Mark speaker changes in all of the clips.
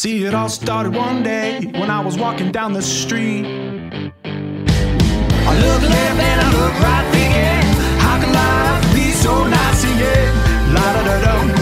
Speaker 1: See, it all started one day when I was walking down the street. I look left and I look right, thinking, how can life be so nice? Singing, la da da dum,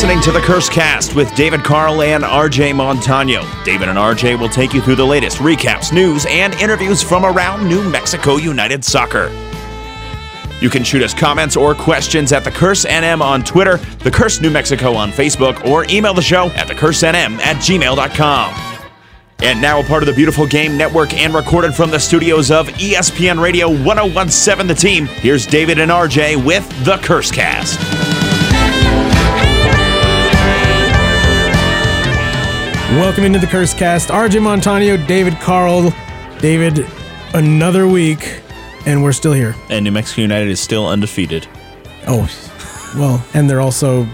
Speaker 2: listening to the Curse Cast with David Carl and RJ Montano. David and RJ will take you through the latest recaps, news, and interviews from around New Mexico United Soccer. You can shoot us comments or questions at The Curse NM on Twitter, The Curse New Mexico on Facebook, or email the show at thecursenm at gmail.com. And now a part of the Beautiful Game Network and recorded from the studios of ESPN Radio 1017 The Team, here's David and RJ with The Curse Cast.
Speaker 3: Welcome into the Curse Cast. RJ Montano, David Carl. David, another week, and we're still here.
Speaker 4: And New Mexico United is still undefeated.
Speaker 3: Oh, well, and they're also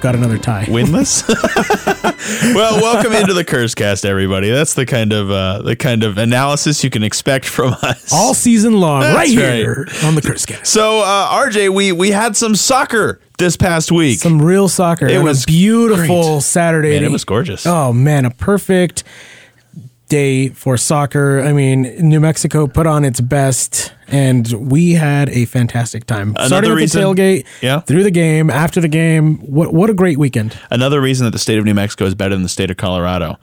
Speaker 3: got another tie.
Speaker 4: Winless? well, welcome into the Curse Cast, everybody. That's the kind of uh, the kind of analysis you can expect from us.
Speaker 3: All season long, right
Speaker 4: That's
Speaker 3: here on the Curse Cast.
Speaker 4: so, uh, RJ, we we had some soccer this past week.
Speaker 3: Some real soccer.
Speaker 4: It was
Speaker 3: beautiful
Speaker 4: great.
Speaker 3: Saturday.
Speaker 4: Man, it was gorgeous.
Speaker 3: Oh man, a perfect day for soccer. I mean, New Mexico put on its best, and we had a fantastic time. Starting with
Speaker 4: reason-
Speaker 3: the tailgate,
Speaker 4: Yeah.
Speaker 3: through the game, after the game. What what a great weekend!
Speaker 4: Another reason that the state of New Mexico is better than the state of Colorado.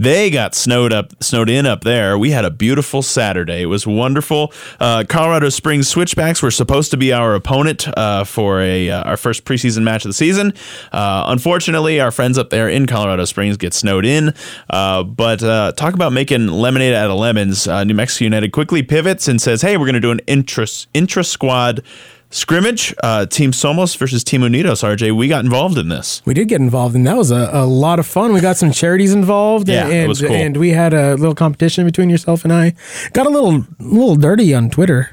Speaker 4: They got snowed up, snowed in up there. We had a beautiful Saturday. It was wonderful. Uh, Colorado Springs Switchbacks were supposed to be our opponent uh, for a uh, our first preseason match of the season. Uh, unfortunately, our friends up there in Colorado Springs get snowed in. Uh, but uh, talk about making lemonade out of lemons. Uh, New Mexico United quickly pivots and says, "Hey, we're going to do an intra intra squad." Scrimmage, uh, Team Somos versus Team Unidos. RJ, we got involved in this.
Speaker 3: We did get involved, and that was a, a lot of fun. We got some charities involved,
Speaker 4: Yeah,
Speaker 3: and,
Speaker 4: it was cool.
Speaker 3: and we had a little competition between yourself and I. Got a little little dirty on Twitter.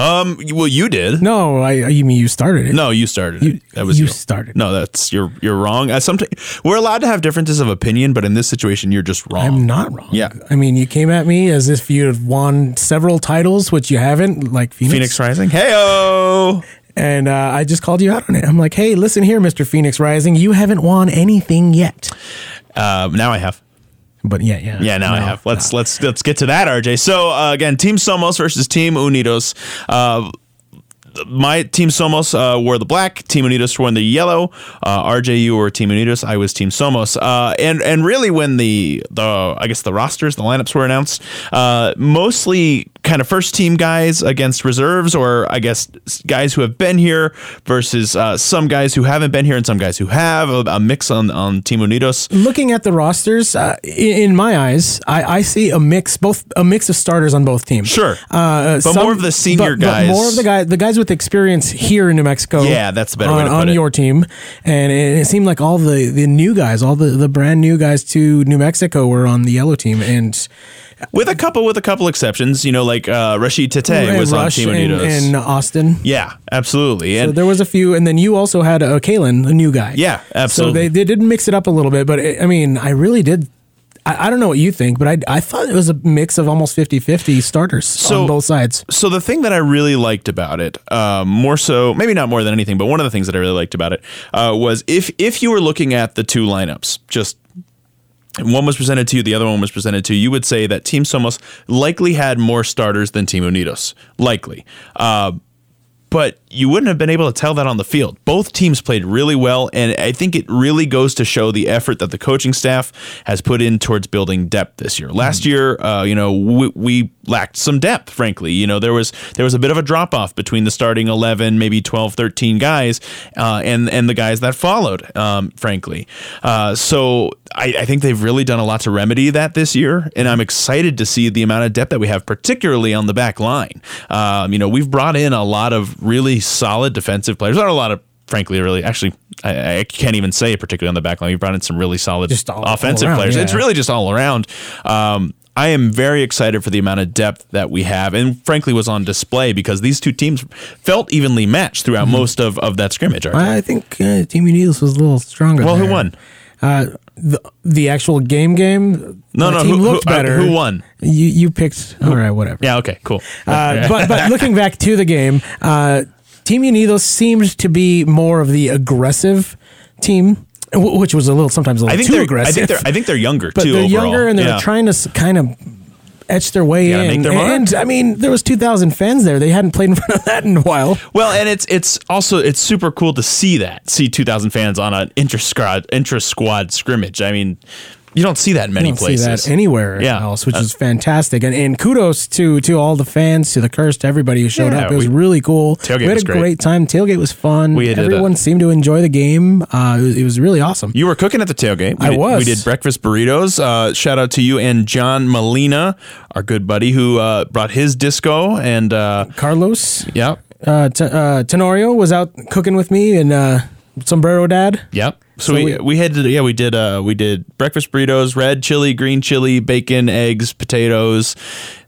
Speaker 4: Um, well, you did.
Speaker 3: No, I you mean you started it?
Speaker 4: No, you started.
Speaker 3: You-
Speaker 4: it. That was
Speaker 3: you
Speaker 4: you.
Speaker 3: started.
Speaker 4: No, that's you're you're wrong. Sometimes we're allowed to have differences of opinion, but in this situation, you're just wrong.
Speaker 3: I'm not wrong.
Speaker 4: Yeah.
Speaker 3: I mean, you came at me as if you had won several titles, which you haven't, like Phoenix.
Speaker 4: Phoenix Rising. Heyo.
Speaker 3: And uh, I just called you out on it. I'm like, hey, listen here, Mr. Phoenix Rising, you haven't won anything yet.
Speaker 4: Uh, now I have.
Speaker 3: But yeah, yeah,
Speaker 4: Yeah, now I
Speaker 3: No,
Speaker 4: have. Let's let's let's get to that, RJ. So uh, again, Team Somos versus Team Unidos. Uh, my team Somos uh, wore the black. Team Unidos wore the yellow. Uh, RJU were Team Unidos. I was Team Somos. Uh, and and really, when the the I guess the rosters, the lineups were announced, uh, mostly kind of first team guys against reserves, or I guess guys who have been here versus uh, some guys who haven't been here and some guys who have a, a mix on on Team Unidos.
Speaker 3: looking at the rosters, uh, in, in my eyes, I, I see a mix, both a mix of starters on both teams.
Speaker 4: Sure.
Speaker 3: uh,
Speaker 4: But more of the senior
Speaker 3: but- but
Speaker 4: guys.
Speaker 3: more of the guys, the guys with experience here in New Mexico.
Speaker 4: Yeah, that's a better way
Speaker 3: on,
Speaker 4: to put
Speaker 3: on
Speaker 4: it.
Speaker 3: your team, and it, it seemed like all the the new guys, all the the brand new guys to New Mexico were on the yellow team, and
Speaker 4: with a couple with a couple exceptions you know like uh Rashid Tetteh was on
Speaker 3: Rush
Speaker 4: team
Speaker 3: and,
Speaker 4: unidos
Speaker 3: and Austin.
Speaker 4: yeah absolutely
Speaker 3: So
Speaker 4: and
Speaker 3: there was a few, and then you also had uh, Kalen, a new guy.
Speaker 4: Yeah, absolutely.
Speaker 3: So they, they did mix it up a little bit, but it, I mean, I really did. I, I don't know what you think, but I, I thought it was a mix of almost 50 50 starters
Speaker 4: So-
Speaker 3: on both sides.
Speaker 4: so the thing that I really liked about it, um, more so, maybe not more than anything, but one of the things that I really liked about it uh, was if if you were looking at the two lineups, just one was presented to you, the other one was presented to you, you would say that Team Somos likely had more starters than Team Unidos, likely. Uh, but you wouldn't have been able to tell that on the field. Both teams played really well, and I think it really goes to show the effort that the coaching staff has put in towards building depth this year. Last year, uh, you know, we, we lacked some depth, frankly. You know, there was there was a bit of a drop off between the starting 11, maybe 12, 13 guys, uh, and and the guys that followed, um, frankly. Uh, so I, I think they've really done a lot to remedy that this year, and I'm excited to see the amount of depth that we have, particularly on the back line. Um, you know, we've brought in a lot of really solid defensive players. Not a lot of frankly, really, actually, I, I can't even say particularly on the back line. We've brought in some really solid
Speaker 3: all- all
Speaker 4: offensive
Speaker 3: around,
Speaker 4: players. It's really just all around. Um, I am very excited for the amount of depth that we have, and frankly, was on display because these two teams felt evenly matched throughout
Speaker 3: Mm-hmm.
Speaker 4: most of, of that scrimmage.
Speaker 3: I think uh, Team Unidos was a little stronger.
Speaker 4: well, who won?
Speaker 3: Uh, the the actual game game.
Speaker 4: No, no,
Speaker 3: team
Speaker 4: who-
Speaker 3: looked
Speaker 4: who- uh,
Speaker 3: better.
Speaker 4: who won?
Speaker 3: You you picked. All right, whatever.
Speaker 4: Yeah, okay, cool.
Speaker 3: Uh, but but looking back to the game, uh, Team Unidos seemed to be more of the aggressive team, which was a little sometimes a little
Speaker 4: I think
Speaker 3: too aggressive.
Speaker 4: I think they're I think they're younger
Speaker 3: but
Speaker 4: too.
Speaker 3: they're
Speaker 4: overall.
Speaker 3: younger and they're
Speaker 4: Yeah.
Speaker 3: trying to kind of etch their way in.
Speaker 4: make their
Speaker 3: and I mean, there was two thousand fans there. They hadn't played in front of that in a while.
Speaker 4: Well, and it's it's also it's super cool to see that see 2,000 fans on an inter squad intra squad scrimmage. I mean, you don't see that in many places.
Speaker 3: see that anywhere
Speaker 4: Yeah.
Speaker 3: else, which is fantastic. And, and kudos to to all the fans, to the curse, to everybody who showed
Speaker 4: Yeah,
Speaker 3: up. It was
Speaker 4: we-
Speaker 3: really cool.
Speaker 4: Tailgate
Speaker 3: we had a
Speaker 4: great.
Speaker 3: great time. Tailgate was fun.
Speaker 4: We a-
Speaker 3: Everyone seemed to enjoy the game. Uh, it, was, it was really awesome.
Speaker 4: You were cooking at the tailgate. We
Speaker 3: I
Speaker 4: did,
Speaker 3: was.
Speaker 4: We did breakfast burritos. Uh, shout out to you and John Molina, our good buddy, who uh, brought his disco and uh,
Speaker 3: Carlos
Speaker 4: yeah,
Speaker 3: uh, T- uh, Tenorio was out cooking with me and uh, Sombrero Dad.
Speaker 4: yeah. So,
Speaker 3: So
Speaker 4: we,
Speaker 3: we-
Speaker 4: we had to, yeah we did uh, we did breakfast burritos, red chili, green chili, bacon, eggs, potatoes.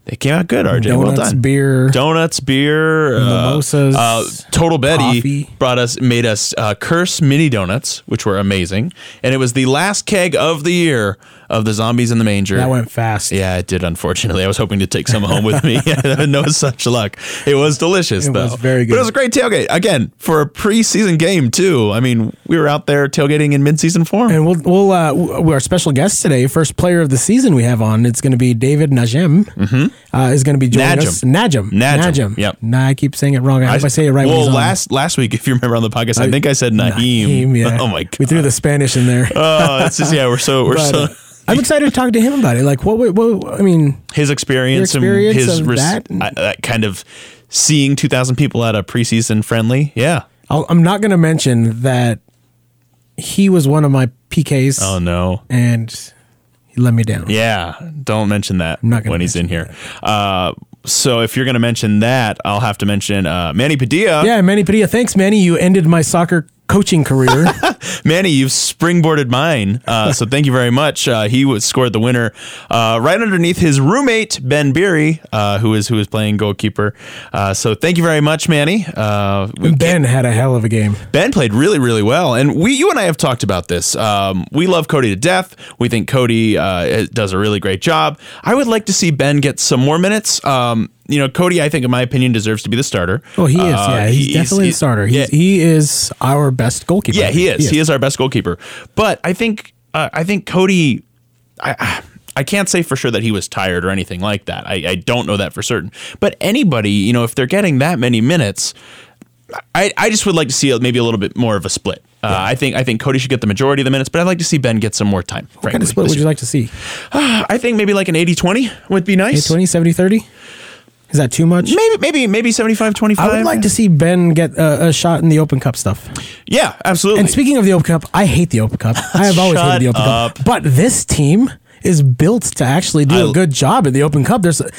Speaker 4: They came out good, RJ. well
Speaker 3: Donuts,
Speaker 4: done.
Speaker 3: beer.
Speaker 4: donuts, beer, uh,
Speaker 3: Mimosas,
Speaker 4: Uh, Total Betty
Speaker 3: coffee.
Speaker 4: brought us, made us uh, Curse mini donuts, which were amazing, and it was the last keg of the year of the zombies in the manger.
Speaker 3: That went fast.
Speaker 4: Yeah, it did. Unfortunately, I was hoping to take some home with me. no such luck. It was delicious,
Speaker 3: It
Speaker 4: though.
Speaker 3: was very good.
Speaker 4: But it was a great tailgate again for a preseason game too. I mean, we were out there tailgating in midseason form.
Speaker 3: And we'll, we'll uh, our special guest today, first player of the season we have on, it's going to be David Najem. Mm-hmm. Uh, is going to be joining
Speaker 4: Najem.
Speaker 3: us. Najem.
Speaker 4: Najem, yep.
Speaker 3: Nah, I keep saying it wrong. I hope I, say it right.
Speaker 4: Well, last last week, if you remember on the podcast, I, think I said Naheem.
Speaker 3: Naheem, yeah.
Speaker 4: Oh my god.
Speaker 3: We threw the Spanish in there.
Speaker 4: Oh, it's just yeah. We're so we're
Speaker 3: But,
Speaker 4: so.
Speaker 3: uh, I'm excited to talk to him about it. Like, what? What? what I mean,
Speaker 4: his experience,
Speaker 3: experience
Speaker 4: and his res-
Speaker 3: that?
Speaker 4: uh, that kind of seeing 2,000 people at a preseason friendly. Yeah.
Speaker 3: I'll, I'm not going to mention that he was one of my PKs,
Speaker 4: Oh no.
Speaker 3: and he let me down.
Speaker 4: Yeah. Don't mention that
Speaker 3: not
Speaker 4: when he's in here. Uh, so if you're going to mention that, I'll have to mention uh, Manny Padilla.
Speaker 3: Yeah, Manny Padilla. Thanks, Manny. You ended my soccer coaching career.
Speaker 4: Manny, you've springboarded mine. Uh, so thank you very much. Uh, he was scored the winner uh, right underneath his roommate Ben Beaury, uh, who is who is playing goalkeeper. Uh, so thank you very much, Manny. Uh,
Speaker 3: ben had a hell of a game.
Speaker 4: Ben played really, really well, and we, you and I have talked about this. Um, we love Cody to death. We think Cody uh, does a really great job. I would like to see Ben get some more minutes. Um, you know, Cody, I think, in my opinion, deserves to be the starter.
Speaker 3: Oh, he is.
Speaker 4: Uh,
Speaker 3: yeah, he's, definitely the starter. He's,
Speaker 4: yeah.
Speaker 3: He is our best goalkeeper.
Speaker 4: Yeah, he is. He is our best goalkeeper. But I think uh, I think Cody. I, I can't say for sure that he was tired or anything like that. I, I don't know that for certain. But anybody, you know, if they're getting that many minutes, I, I just would like to see maybe a little bit more of a split. Uh, I think I think Cody should get the majority of the minutes, but I'd like to see Ben get some more time.
Speaker 3: What kind of split would you like to see?
Speaker 4: I think maybe like an 80-20 would be nice.
Speaker 3: 20, 70, 30? Is that too much?
Speaker 4: Maybe maybe maybe 75-25.
Speaker 3: I would like to see Ben get a, a shot in the Open Cup stuff.
Speaker 4: Yeah, absolutely.
Speaker 3: And speaking of the Open Cup, I hate the Open Cup. I have always hated the Open
Speaker 4: up.
Speaker 3: Cup. But this team is built to actually do
Speaker 4: I-
Speaker 3: a good job at the Open Cup. There's a,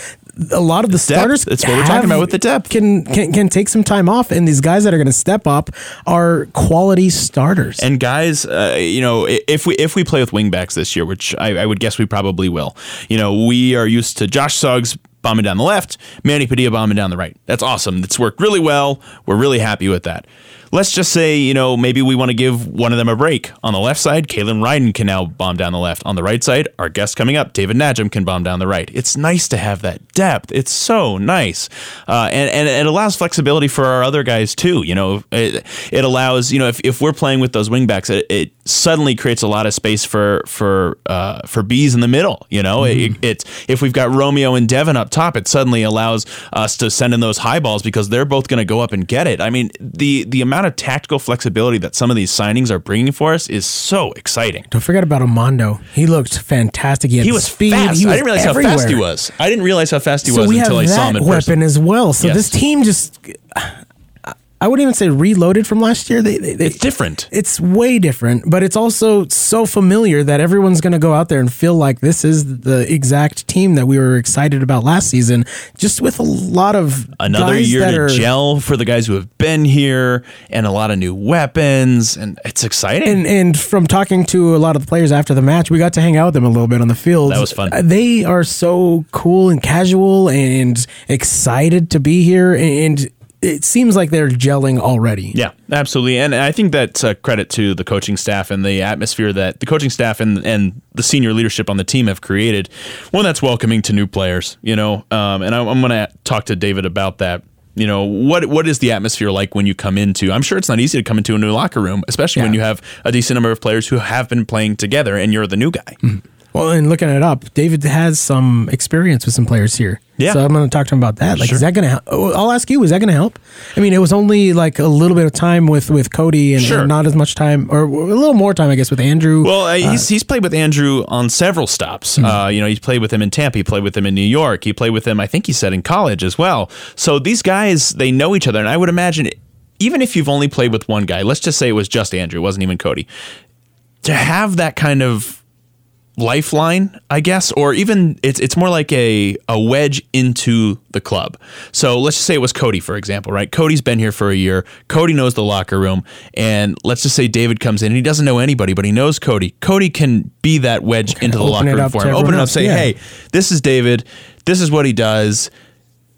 Speaker 3: a lot of the starters.
Speaker 4: That's what we're talking about with the depth.
Speaker 3: Can, can can take some time off, and these guys that are going to step up are quality starters.
Speaker 4: And guys, uh, you know, if we if we play with wingbacks this year, which I, I would guess we probably will, you know, we are used to Josh Suggs bombing down the left, Manny Padilla bombing down the right. That's awesome. That's worked really well. We're really happy with that. Let's just say, you know, maybe we want to give one of them a break. On the left side, Kalen Ryden can now bomb down the left. On the right side, our guest coming up, David Najem, can bomb down the right. It's nice to have that depth. It's so nice. Uh, and, and it allows flexibility for our other guys, too. You know, it, it allows, you know, if, if we're playing with those wingbacks, it, it suddenly creates a lot of space for for uh, for bees in the middle. You know, it, it's if we've got Romeo and Devon up top, it suddenly allows us to send in those high balls because they're both going to go up and get it. I mean, the the amount of tactical flexibility that some of these signings are bringing for us is so exciting.
Speaker 3: Don't forget about Amando. He looked fantastic. He
Speaker 4: He was
Speaker 3: speed.
Speaker 4: fast.
Speaker 3: He
Speaker 4: I didn't realize how fast he was. I didn't realize how fast he
Speaker 3: so
Speaker 4: was
Speaker 3: we
Speaker 4: until I saw him in
Speaker 3: weapon
Speaker 4: person.
Speaker 3: as well. So
Speaker 4: Yes.
Speaker 3: this team just, I wouldn't even say reloaded from last year. They, they, they
Speaker 4: It's different.
Speaker 3: it's way different, but it's also so familiar that everyone's going to go out there and feel like this is the exact team that we were excited about last season, just with a lot of
Speaker 4: Another year to
Speaker 3: are,
Speaker 4: gel for the guys who have been here, and a lot of new weapons, and it's exciting.
Speaker 3: And, and from talking to a lot of the players after the match, we got to hang out with them a little bit on the field.
Speaker 4: That was fun.
Speaker 3: Uh, They are so cool and casual and excited to be here, and it seems like they're gelling already.
Speaker 4: Yeah, absolutely. And I think that's a credit to the coaching staff and the atmosphere that the coaching staff and, and the senior leadership on the team have created. One that's welcoming to new players, you know. Um, and I, I'm going to talk to David about that. You know, what what is the atmosphere like when you come into? I'm sure it's not easy to come into a new locker room, especially when you have a decent number of players who have been playing together and you're the new guy.
Speaker 3: Well, and looking it up, David has some experience with some players here.
Speaker 4: Yeah.
Speaker 3: So I'm going to talk to him about that. Like,
Speaker 4: Sure.
Speaker 3: is that going to help? Oh, I'll ask you, is that going to help? I mean, it was only like a little bit of time with, with Cody and,
Speaker 4: Sure.
Speaker 3: and not as much time, or a little more time, I guess, with Andrew.
Speaker 4: Well, uh, he's he's played with Andrew on several stops.
Speaker 3: Hmm.
Speaker 4: Uh, you know, he's played with him in Tampa. He played with him in New York. He played with him, I think he said, in college as well. So these guys, they know each other, and I would imagine, even if you've only played with one guy, let's just say it was just Andrew, it wasn't even Cody, to have that kind of lifeline, I guess, or even it's it's more like a a wedge into the club. So let's just say it was Cody, for example, right? Cody's been here for a year. Cody knows the locker room, and let's just say David comes in and he doesn't know anybody, but he knows Cody. Cody can be that wedge into the locker room for him. Open it up, say,
Speaker 3: yeah.
Speaker 4: hey, this is David. This is what he does.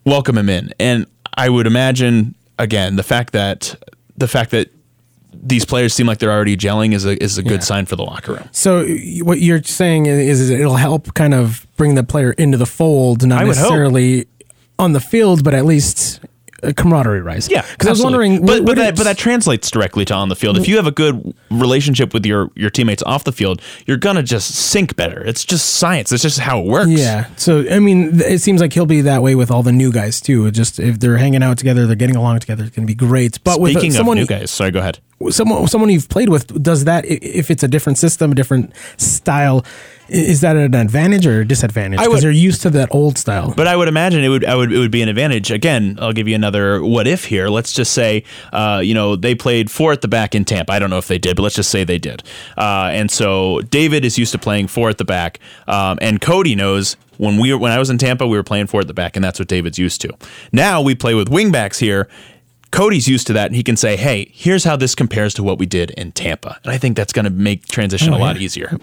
Speaker 4: Welcome him in. And I would imagine again the fact that the fact that these players seem like they're already gelling is a is a good
Speaker 3: Yeah.
Speaker 4: sign for the locker room.
Speaker 3: so what you're saying is, is it'll help kind of bring the player into the fold, not
Speaker 4: I hope.
Speaker 3: necessarily on the field, but at least a camaraderie rise.
Speaker 4: Yeah,
Speaker 3: Because I was wondering,
Speaker 4: but but that but that translates directly to on the field. If you have a good relationship with your your teammates off the field, you're gonna just sync better. It's just science. It's just how it works.
Speaker 3: Yeah. So I mean, it seems like he'll be that way with all the new guys too. Just if they're hanging out together, they're getting along together, it's going to be great. But with uh,
Speaker 4: Speaking of
Speaker 3: someone,
Speaker 4: new guys, sorry, go ahead.
Speaker 3: someone, someone you've played with, does that if it's a different system, a different style, is that an advantage or a disadvantage? Because they're used to that old style.
Speaker 4: But I would imagine it would I would it would be an advantage. Again, I'll give you another what if here. Let's just say, uh, you know, they played four at the back in Tampa. I don't know if they did, but let's just say they did. Uh, and so David is used to playing four at the back, um, and Cody knows when we when I was in Tampa, we were playing four at the back, and that's what David's used to. Now we play with wingbacks here. Cody's used to that, and he can say, "Hey, here's how this compares to what we did in Tampa." And I think that's going to make transition
Speaker 3: Oh,
Speaker 4: a lot
Speaker 3: yeah.
Speaker 4: easier.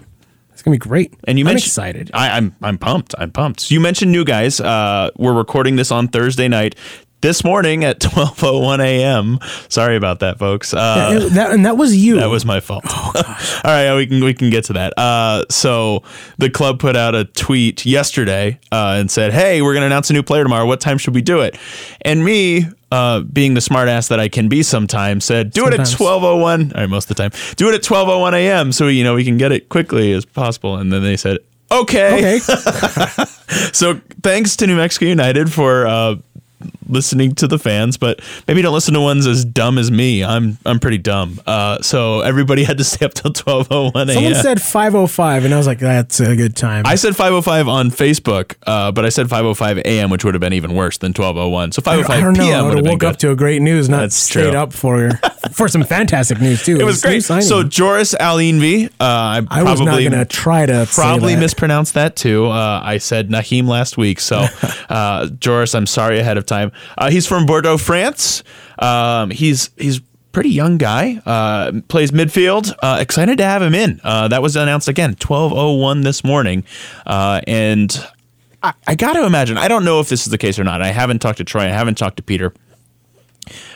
Speaker 3: It's going to be great.
Speaker 4: And you
Speaker 3: I'm
Speaker 4: mentioned
Speaker 3: excited.
Speaker 4: I, I'm I'm pumped. I'm pumped. So you mentioned new guys. Uh, we're recording this on Thursday night. This morning at 12:01 a.m. Sorry about that, folks. Uh,
Speaker 3: And that, and that was you.
Speaker 4: that was my fault. All right, we can we can get to that. Uh, so the club put out a tweet yesterday uh, and said, "Hey, we're going to announce a new player tomorrow. What time should we do it?" And me, uh, being the smartass that I can be sometimes, said, "Do it at
Speaker 3: Sometimes.
Speaker 4: 12:01." All right, most of the time, do it at 12:01 a.m. So you know we can get it quickly as possible. And then they said, "Okay."
Speaker 3: okay.
Speaker 4: So thanks to New Mexico United for uh, listening to the fans, but maybe don't listen to ones as dumb as me. I'm I'm pretty dumb. Uh, so everybody had to stay up till 12:01 a.m.
Speaker 3: Someone said 505, and I was like, that's a good time.
Speaker 4: I said 5:05 on Facebook, uh, but I said 5:05 a.m., which would have been even worse than 12:01. So 5:05
Speaker 3: I don't know.
Speaker 4: p.m.
Speaker 3: I
Speaker 4: would have
Speaker 3: woke up to a great news, not
Speaker 4: That's
Speaker 3: stayed
Speaker 4: true.
Speaker 3: up for for some fantastic news too.
Speaker 4: it was
Speaker 3: new
Speaker 4: great. So Joris Ahlinvi, uh, I,
Speaker 3: I was not going to try to
Speaker 4: probably
Speaker 3: that.
Speaker 4: mispronounced that too. Uh, I said Nahim last week, so uh, Joris, I'm sorry ahead of time. Uh, he's from Bordeaux, France. Um, he's he's pretty young guy. Uh, plays midfield. Uh, excited to have him in. Uh, that was announced again 12:01 this morning, uh, and I, I got to imagine. I don't know if this is the case or not. I haven't talked to Troy. I haven't talked to Peter.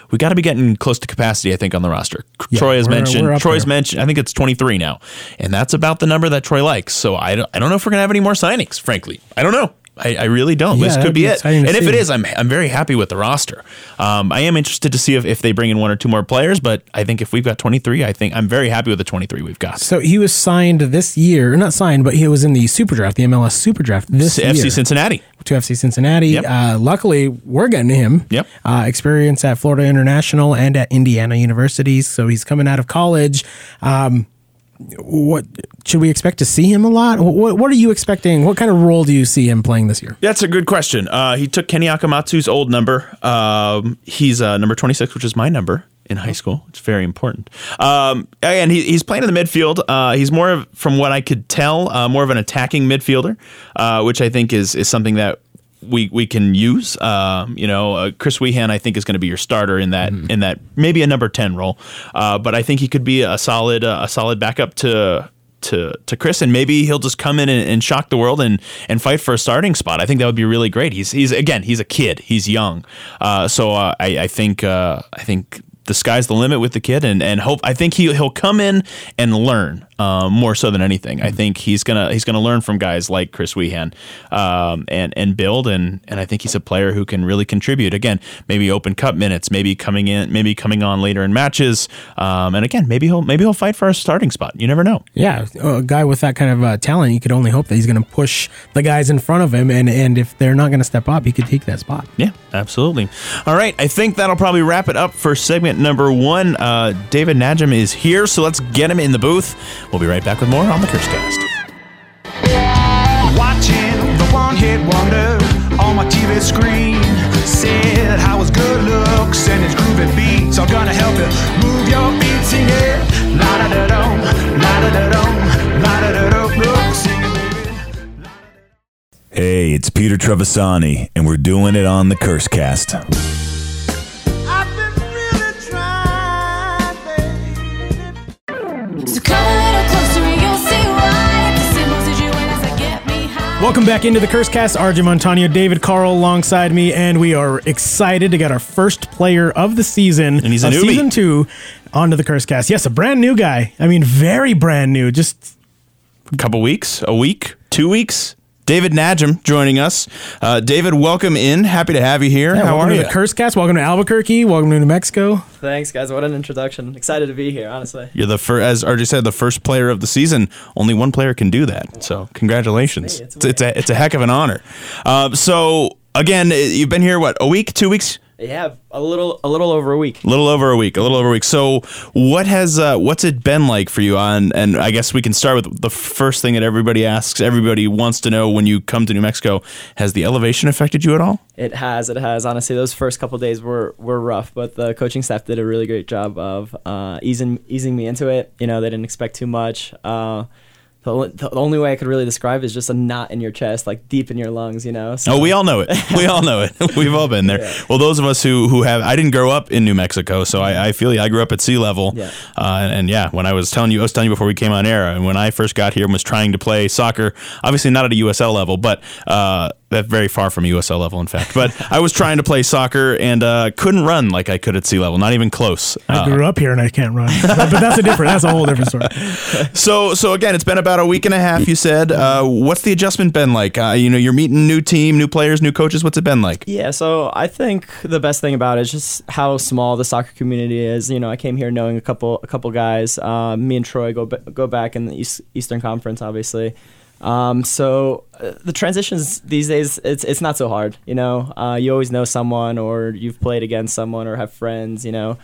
Speaker 4: We got to be getting close to capacity, I think, on the roster.
Speaker 3: Yeah,
Speaker 4: Troy has
Speaker 3: we're-
Speaker 4: mentioned.
Speaker 3: we're
Speaker 4: Troy's
Speaker 3: there.
Speaker 4: mentioned. I think it's 23 now, and that's about the number that Troy likes. So I don't, I don't know if we're gonna have any more signings. Frankly, I don't know. I, I really don't.
Speaker 3: Yeah,
Speaker 4: this could be
Speaker 3: be
Speaker 4: it. And if it is, I'm I'm very happy with the roster. Um, I am interested to see if, if they bring in one or two more players, but I think if we've got 23, I think I'm very happy with the 23 we've got.
Speaker 3: So he was signed this year, not signed, but he was in the Super Draft, the MLS Super Draft this
Speaker 4: FC
Speaker 3: year FC
Speaker 4: Cincinnati.
Speaker 3: to FC Cincinnati.
Speaker 4: Yep.
Speaker 3: Uh, luckily, we're getting him.
Speaker 4: Yep.
Speaker 3: Uh, experience at Florida International and at Indiana University. So he's coming out of college. Um, what should we expect to see him a lot? What What are you expecting? What kind of role do you see him playing this year?
Speaker 4: That's a good question. Uh, he took Kenny Akamatsu's old number. Um, he's uh, number 26, which is my number in high school. It's very important. Um, and he, he's playing in the midfield. Uh, he's more of, from what I could tell, uh, more of an attacking midfielder, uh, which I think is is something that we we can use. Um, you know, uh, Chris Wehan, I think, is going to be your starter in that in that maybe a number ten role. Uh, but I think he could be a solid uh, a solid backup to. To, to Chris and maybe he'll just come in and, and shock the world and, and fight for a starting spot. I think that would be really great. He's he's again he's a kid. He's young, uh, so uh, I, I think uh, I think the sky's the limit with the kid and, and hope I think he he'll come in and learn um, more so than anything. I think he's gonna he's gonna learn from guys like Chris Wehan um, and and build and and I think he's a player who can really contribute. Again, maybe open cup minutes, maybe coming in, maybe coming on later in matches, um, and again maybe he'll maybe he'll fight for a starting spot. You never know.
Speaker 3: Yeah, a guy with that kind of uh, talent, you could only hope that he's going to push the guys in front of him, and and if they're not going to step up, he could take that spot.
Speaker 4: Yeah, absolutely. All right, I think that'll probably wrap it up for segment number one. Uh, David Najem is here, so let's get him in the booth. We'll be right back with more on the Cursecast.
Speaker 1: Watching the one hit wonder on my TV screen. Said how his good looks and his groovy beats are gonna help you move your feet. Sing it. La da da dum, la da da dum, la da da dum. Look, sing it.
Speaker 5: Hey, it's Peter Trevisani, and we're doing it on the Cursecast.
Speaker 3: Welcome back into the Cursecast. RJ Montano, David Carl alongside me, and we are excited to get our first player of the season
Speaker 4: And he's a
Speaker 3: of
Speaker 4: newbie.
Speaker 3: season two onto the Cursecast. Yes, a brand new guy. I mean, very brand new. Just a
Speaker 4: couple weeks, a week, two weeks. David Najem joining us. Uh, David, welcome in. Happy to have you here.
Speaker 3: yeah,
Speaker 4: How
Speaker 3: welcome
Speaker 4: are
Speaker 3: to
Speaker 4: you?
Speaker 3: the Cursecast. Welcome to Albuquerque. Welcome to New Mexico.
Speaker 6: Thanks, guys. What an introduction. Excited to be here, honestly.
Speaker 4: You're the first, as RJ said, the first player of the season. Only one player can do that. So congratulations.
Speaker 6: It's
Speaker 4: It's, it's, a it's a heck of an honor. Uh, so again, you've been here what a week, two weeks,
Speaker 6: Yeah, a little a little over a week.
Speaker 4: a little over a week, a little over a week. So what has uh, what's it been like for you? On and I guess we can start with the first thing that everybody asks. Everybody wants to know when you come to New Mexico. Has the elevation affected you at all?
Speaker 6: It has, it has. Honestly, those first couple days were were rough, but the coaching staff did a really great job of uh, easing easing me into it. You know, they didn't expect too much. Uh, the, only- the only way I could really describe is just a knot in your chest, like deep in your lungs. You know. So,
Speaker 4: Oh, we all know it. We all know it. We've all been there. Well, those of us who who have, I didn't grow up in New Mexico, so I, I feel you. I grew up at sea level.
Speaker 6: Yeah.
Speaker 4: Uh, and, and yeah, when I was telling you, I was telling you before we came on air, and when I first got here and was trying to play soccer, obviously not at a USL level, but uh, that very far from USL level, in fact. But I was trying to play soccer and uh, couldn't run like I could at sea level, not even close.
Speaker 3: I
Speaker 4: Uh,
Speaker 3: grew up here and I can't run, but, but that's a different. That's a whole different story.
Speaker 4: so so again, it's been about a week and a half. You said, uh, what's the adjustment been like? Uh, you know, you're meeting new team, new players, new coaches. What's it been like?
Speaker 6: Yeah, so I think the best thing about it is just how small the soccer community is. You know, I came here knowing a couple a couple guys. Uh, me and Troy go go back in the East, Eastern Conference, obviously. Um, so uh, the transitions these days, it's it's not so hard. You know, uh, you always know someone, or you've played against someone, or have friends. You know,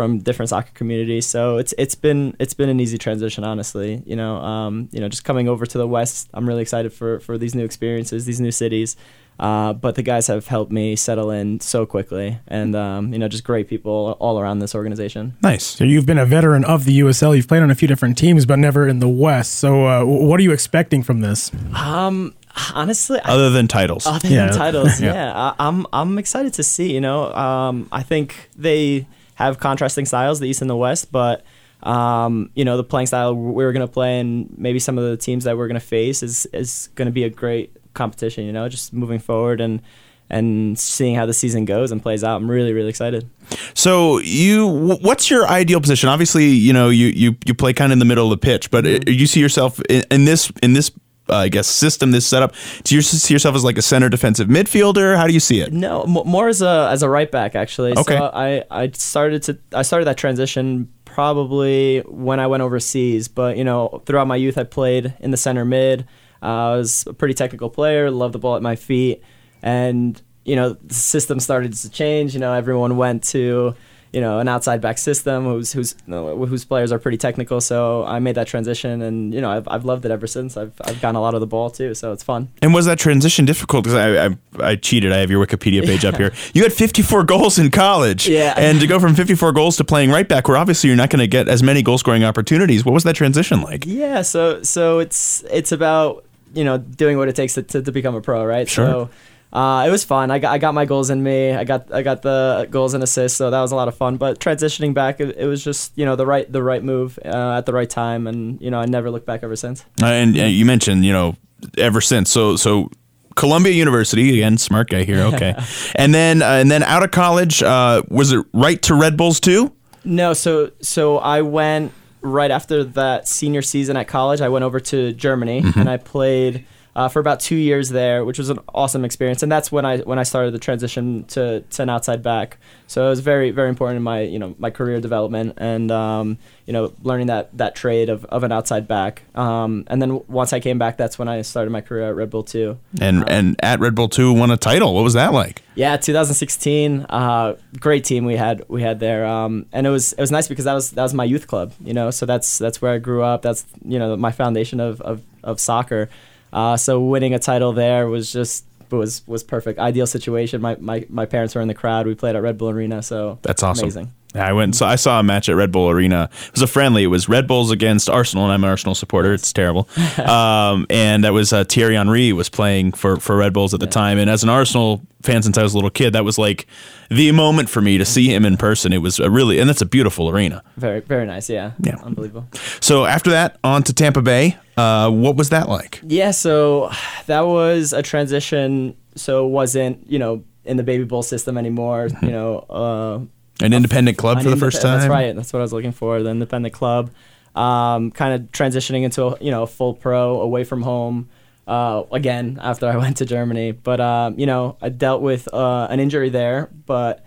Speaker 6: from different soccer communities. So it's it's been it's been an easy transition, honestly. You know, um, you know, just coming over to the West, I'm really excited for for these new experiences, these new cities. Uh, but the guys have helped me settle in so quickly, and um, you know, just great people all around this organization.
Speaker 4: Nice.
Speaker 3: So you've been a veteran of the USL. You've played on a few different teams, but never in the West. So uh, what are you expecting from this?
Speaker 6: Um, Honestly, I
Speaker 4: Other than titles.
Speaker 6: Other
Speaker 3: Yeah.
Speaker 6: than titles,
Speaker 3: Yeah.
Speaker 6: yeah, I, I'm I'm excited to see. You know, um, I think they have contrasting styles, the East and the West, but um, you know, the playing style we're gonna play and maybe some of the teams that we're gonna face is is gonna be a great competition. You know, just moving forward and and seeing how the season goes and plays out. I'm really really excited.
Speaker 4: So you, what's your ideal position? Obviously, you know you you, you play kind of in the middle of the pitch, but uh you see yourself in, in this in this uh, I guess system, this setup. Do you see yourself as like a center defensive midfielder? How do you see it?
Speaker 6: No, m- more as a as a right back actually.
Speaker 4: Okay.
Speaker 6: So I I started to I started that transition probably when I went overseas, but you know throughout my youth I played in the center mid. Uh, I was a pretty technical player, loved the ball at my feet, and you know the system started to change. You know everyone went to you know, an outside back system whose whose whose players are pretty technical. So I made that transition, and you know, I've, I've loved it ever since. I've I've gotten a lot of the ball too, so it's fun.
Speaker 4: And was that transition difficult? Because I, I I cheated. I have your Wikipedia page up here. You had 54 goals in college.
Speaker 6: Yeah.
Speaker 4: And to go from 54 goals to playing right back, where obviously you're not going to get as many goal scoring opportunities. What was that transition like?
Speaker 6: Yeah, so so it's it's about you know doing what it takes to, to, to become a pro, right?
Speaker 4: Sure.
Speaker 6: So uh, it was fun. I got I got my goals in me. I got I got the goals and assists, so that was a lot of fun. But transitioning back, it, it was just you know the right the right move uh, at the right time, and you know I never looked back ever since.
Speaker 4: Uh, and uh, you mentioned, you know, ever since. So so Columbia University again, smart guy here. Okay. and then uh, and then out of college, uh, was it right to Red Bulls too?
Speaker 6: No, so so I went right after that senior season at college. I went over to Germany mm-hmm. and I played uh, for about two years there, which was an awesome experience. And that's when I when I started the transition to, to an outside back. So it was very very important in my you know my career development and um, you know learning that that trade of, of an outside back. Um, and then once I came back, that's when I started my career at Red Bull too.
Speaker 4: And and at Red Bull two won a title. What was that like?
Speaker 6: Yeah, 2016. Uh, great team we had we had there, um, and it was it was nice because that was that was my youth club, you know. So that's that's where I grew up. That's you know my foundation of of, of soccer. Uh, so winning a title there was just was was perfect, ideal situation. My, my my parents were in the crowd. We played at Red Bull Arena, so
Speaker 4: That's awesome.
Speaker 6: amazing.
Speaker 4: Yeah, I went. So I saw a match at Red Bull Arena. It was a friendly. It was Red Bulls against Arsenal, and I'm an Arsenal supporter. It's terrible. um, and that was uh, Thierry Henry was playing for for Red Bulls at the time. And as an Arsenal fan since I was a little kid, that was like the moment for me to see him in person. It was a really, and that's a beautiful arena.
Speaker 6: Very very nice. Yeah,
Speaker 4: Yeah.
Speaker 6: unbelievable.
Speaker 4: So after that, on to Tampa Bay. Uh, what was that like?
Speaker 6: Yeah, so that was a transition. So it wasn't you know in the baby bull system anymore. You know. Uh,
Speaker 4: An independent club
Speaker 6: An
Speaker 4: for the
Speaker 6: indep-
Speaker 4: first time.
Speaker 6: That's right. That's what I was looking for. The independent club, um, kind of transitioning into a, you know a full pro away from home. Uh, again, after I went to Germany, but um, you know I dealt with uh, an injury there, but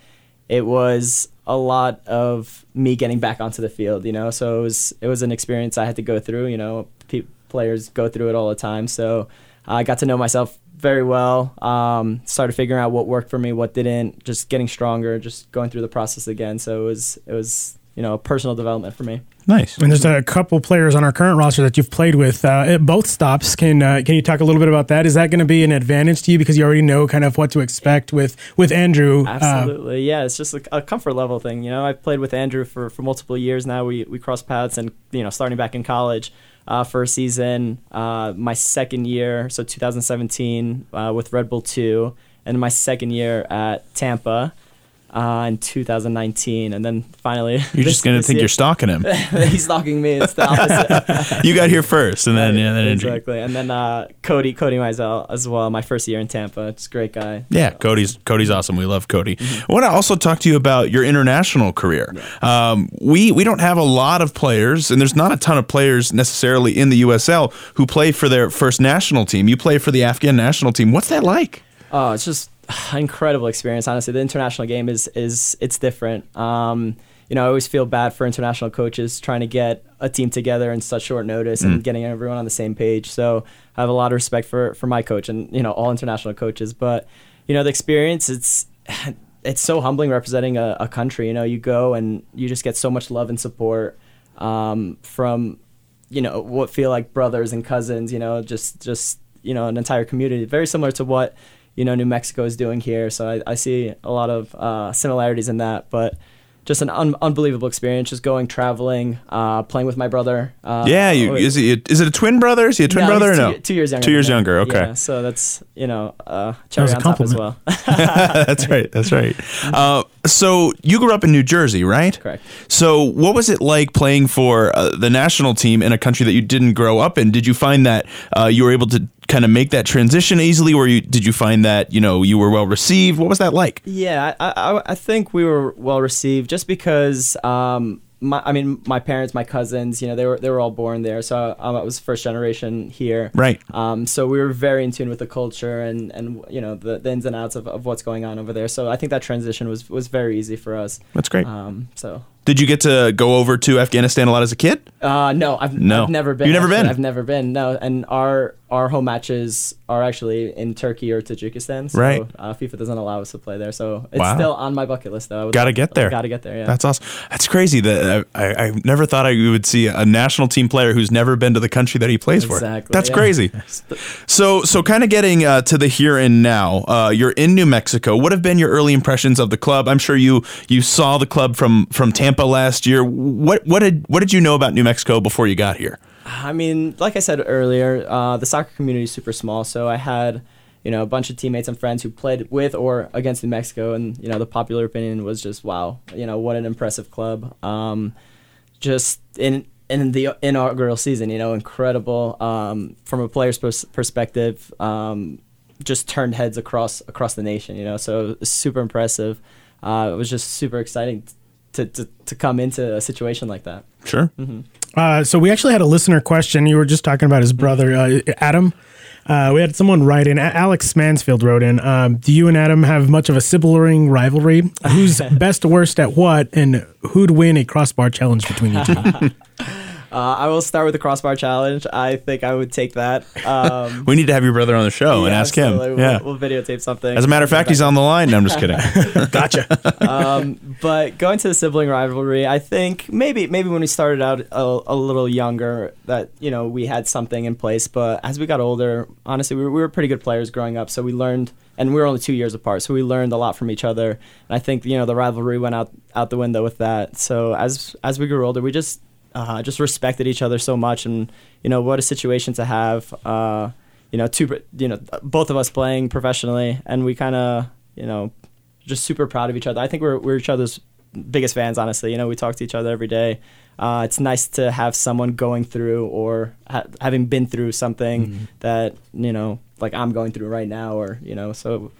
Speaker 6: it was a lot of me getting back onto the field. You know, so it was it was an experience I had to go through. You know, pe- players go through it all the time. So I got to know myself very well. Um, started figuring out what worked for me, what didn't. Just getting stronger, just going through the process again. So it was it was you know personal development for me.
Speaker 4: Nice.
Speaker 3: And there's a couple players on our current roster that you've played with uh, at both stops. Can uh, can you talk a little bit about that? Is that going to be an advantage to you because you already know kind of what to expect with with Andrew? uh,
Speaker 6: Absolutely, yeah. It's just a, a comfort level thing. You know, I've played with Andrew for, for multiple years now. We we crossed paths, and you know, starting back in college, uh, for a season, uh, my second year, so 2017, uh, with Red Bull two, and my second year at Tampa. Uh, in 2019, and then finally,
Speaker 4: You're just gonna think you're stalking him.
Speaker 6: he's stalking me. It's the opposite.
Speaker 4: you got here first, and then yeah, then
Speaker 6: exactly. And then uh, Cody, Cody Mizell as well. My first year in Tampa. It's a great guy.
Speaker 4: Yeah, Cody's Cody's awesome. We love Cody.
Speaker 6: Mm-hmm.
Speaker 4: I want to also talk to you about your international career. Um, we we don't have a lot of players, and there's not a ton of players necessarily in the USL who play for their first national team. You play for the Afghan national team. What's that like?
Speaker 6: Oh, it's just incredible experience. Honestly, the international game is is it's different. Um, you know, I always feel bad for international coaches trying to get a team together in such short notice and getting everyone on the same page. So I have a lot of respect for for my coach and you know all international coaches. But you know, the experience it's it's so humbling representing a, a country. You know, you go and you just get so much love and support um, from you know what feel like brothers and cousins. You know, just just you know an entire community, very similar to what you know New Mexico is doing here. So I, I see a lot of uh, similarities in that, but. Just an un- unbelievable experience. Just going traveling, uh, playing with my brother. Uh,
Speaker 4: yeah, you, is he is it a twin brother? Is he a twin
Speaker 6: no,
Speaker 4: brother
Speaker 6: he's
Speaker 4: or
Speaker 6: two,
Speaker 4: no?
Speaker 6: two years younger.
Speaker 4: Two years younger. Okay.
Speaker 6: Yeah, so that's you know uh, cherry
Speaker 3: was a
Speaker 6: on top as
Speaker 3: compliment.
Speaker 6: well.
Speaker 4: that's right. That's right. Uh, so you grew up in New Jersey, right?
Speaker 6: Correct.
Speaker 4: So what was it like playing for uh, the national team in a country that you didn't grow up in? Did you find that uh, you were able to kind of make that transition easily, or you did you find that you know you were well received? What was that like?
Speaker 6: Yeah, I, I, I think we were well received just because. Um, my, I mean, my parents, my cousins, you know, they were they were all born there, so um, I was first generation here.
Speaker 4: Right.
Speaker 6: Um, so we were very in tune with the culture and, and you know the, the ins and outs of, of what's going on over there. So I think that transition was was very easy for us.
Speaker 4: That's great.
Speaker 6: Um, so
Speaker 4: Did you get to go over to Afghanistan a lot as a kid?
Speaker 6: Uh, no, I've,
Speaker 4: No.
Speaker 6: I've never been.
Speaker 4: You've never
Speaker 6: actually.
Speaker 4: been?
Speaker 6: I've never been. No, and our our home matches are actually in Turkey or Tajikistan. So,
Speaker 4: Right.
Speaker 6: Uh, FIFA doesn't allow us to play there, so it's
Speaker 4: Wow.
Speaker 6: still on my bucket list. Though.
Speaker 4: Gotta get there.
Speaker 6: Gotta get there. Yeah.
Speaker 4: That's awesome. That's crazy. That I, I, I never thought I would see a national team player who's never been to the country that he plays for.
Speaker 6: Exactly,
Speaker 4: That's
Speaker 6: yeah.
Speaker 4: crazy. So, so kind of getting uh, to the here and now. Uh, you're in New Mexico. What have been your early impressions of the club? I'm sure you you saw the club from from Tampa last year. What what did what did you know about New Mexico before you got here?
Speaker 6: I mean, like I said earlier, uh, the soccer community is super small. So I had, you know, a bunch of teammates and friends who played with or against New Mexico, and you know, the popular opinion was just, wow, you know, what an impressive club. Um, just in in the inaugural season, you know, incredible um, from a player's pers- perspective. Um, just turned heads across across the nation, you know. So super impressive. Uh, it was just super exciting to, to to come into a situation like that.
Speaker 4: Sure.
Speaker 3: Uh, so we actually had a listener question. You were just talking about his brother, uh, Adam. Uh, we had someone write in. A- Alex Mansfield wrote in. Um, do you and Adam have much of a sibling rivalry? Who's best or worst at what, and who'd win a crossbar challenge between you two?
Speaker 6: Uh, I will start with the crossbar challenge. I think I would take that. Um,
Speaker 4: We need to have your brother on the show and ask him.
Speaker 6: absolutely.
Speaker 4: Yeah.
Speaker 6: We'll, we'll videotape something.
Speaker 4: As a matter of fact, he's on the line. No, I'm just kidding.
Speaker 3: gotcha.
Speaker 6: um, but going to the sibling rivalry, I think maybe maybe when we started out a, a little younger, that you know we had something in place. But as we got older, honestly, we were, we were pretty good players growing up. So we learned, and we were only two years apart, so we learned a lot from each other. And I think you know the rivalry went out out the window with that. So as as we grew older, we just uh, just respected each other so much, and you know what a situation to have. Uh, you know, two you know both of us playing professionally, and we kind of you know just super proud of each other. I think we're we're each other's biggest fans. Honestly, you know, we talk to each other every day. Uh, it's nice to have someone going through or ha- having been through something that you know, like I'm going through right now, or you know, so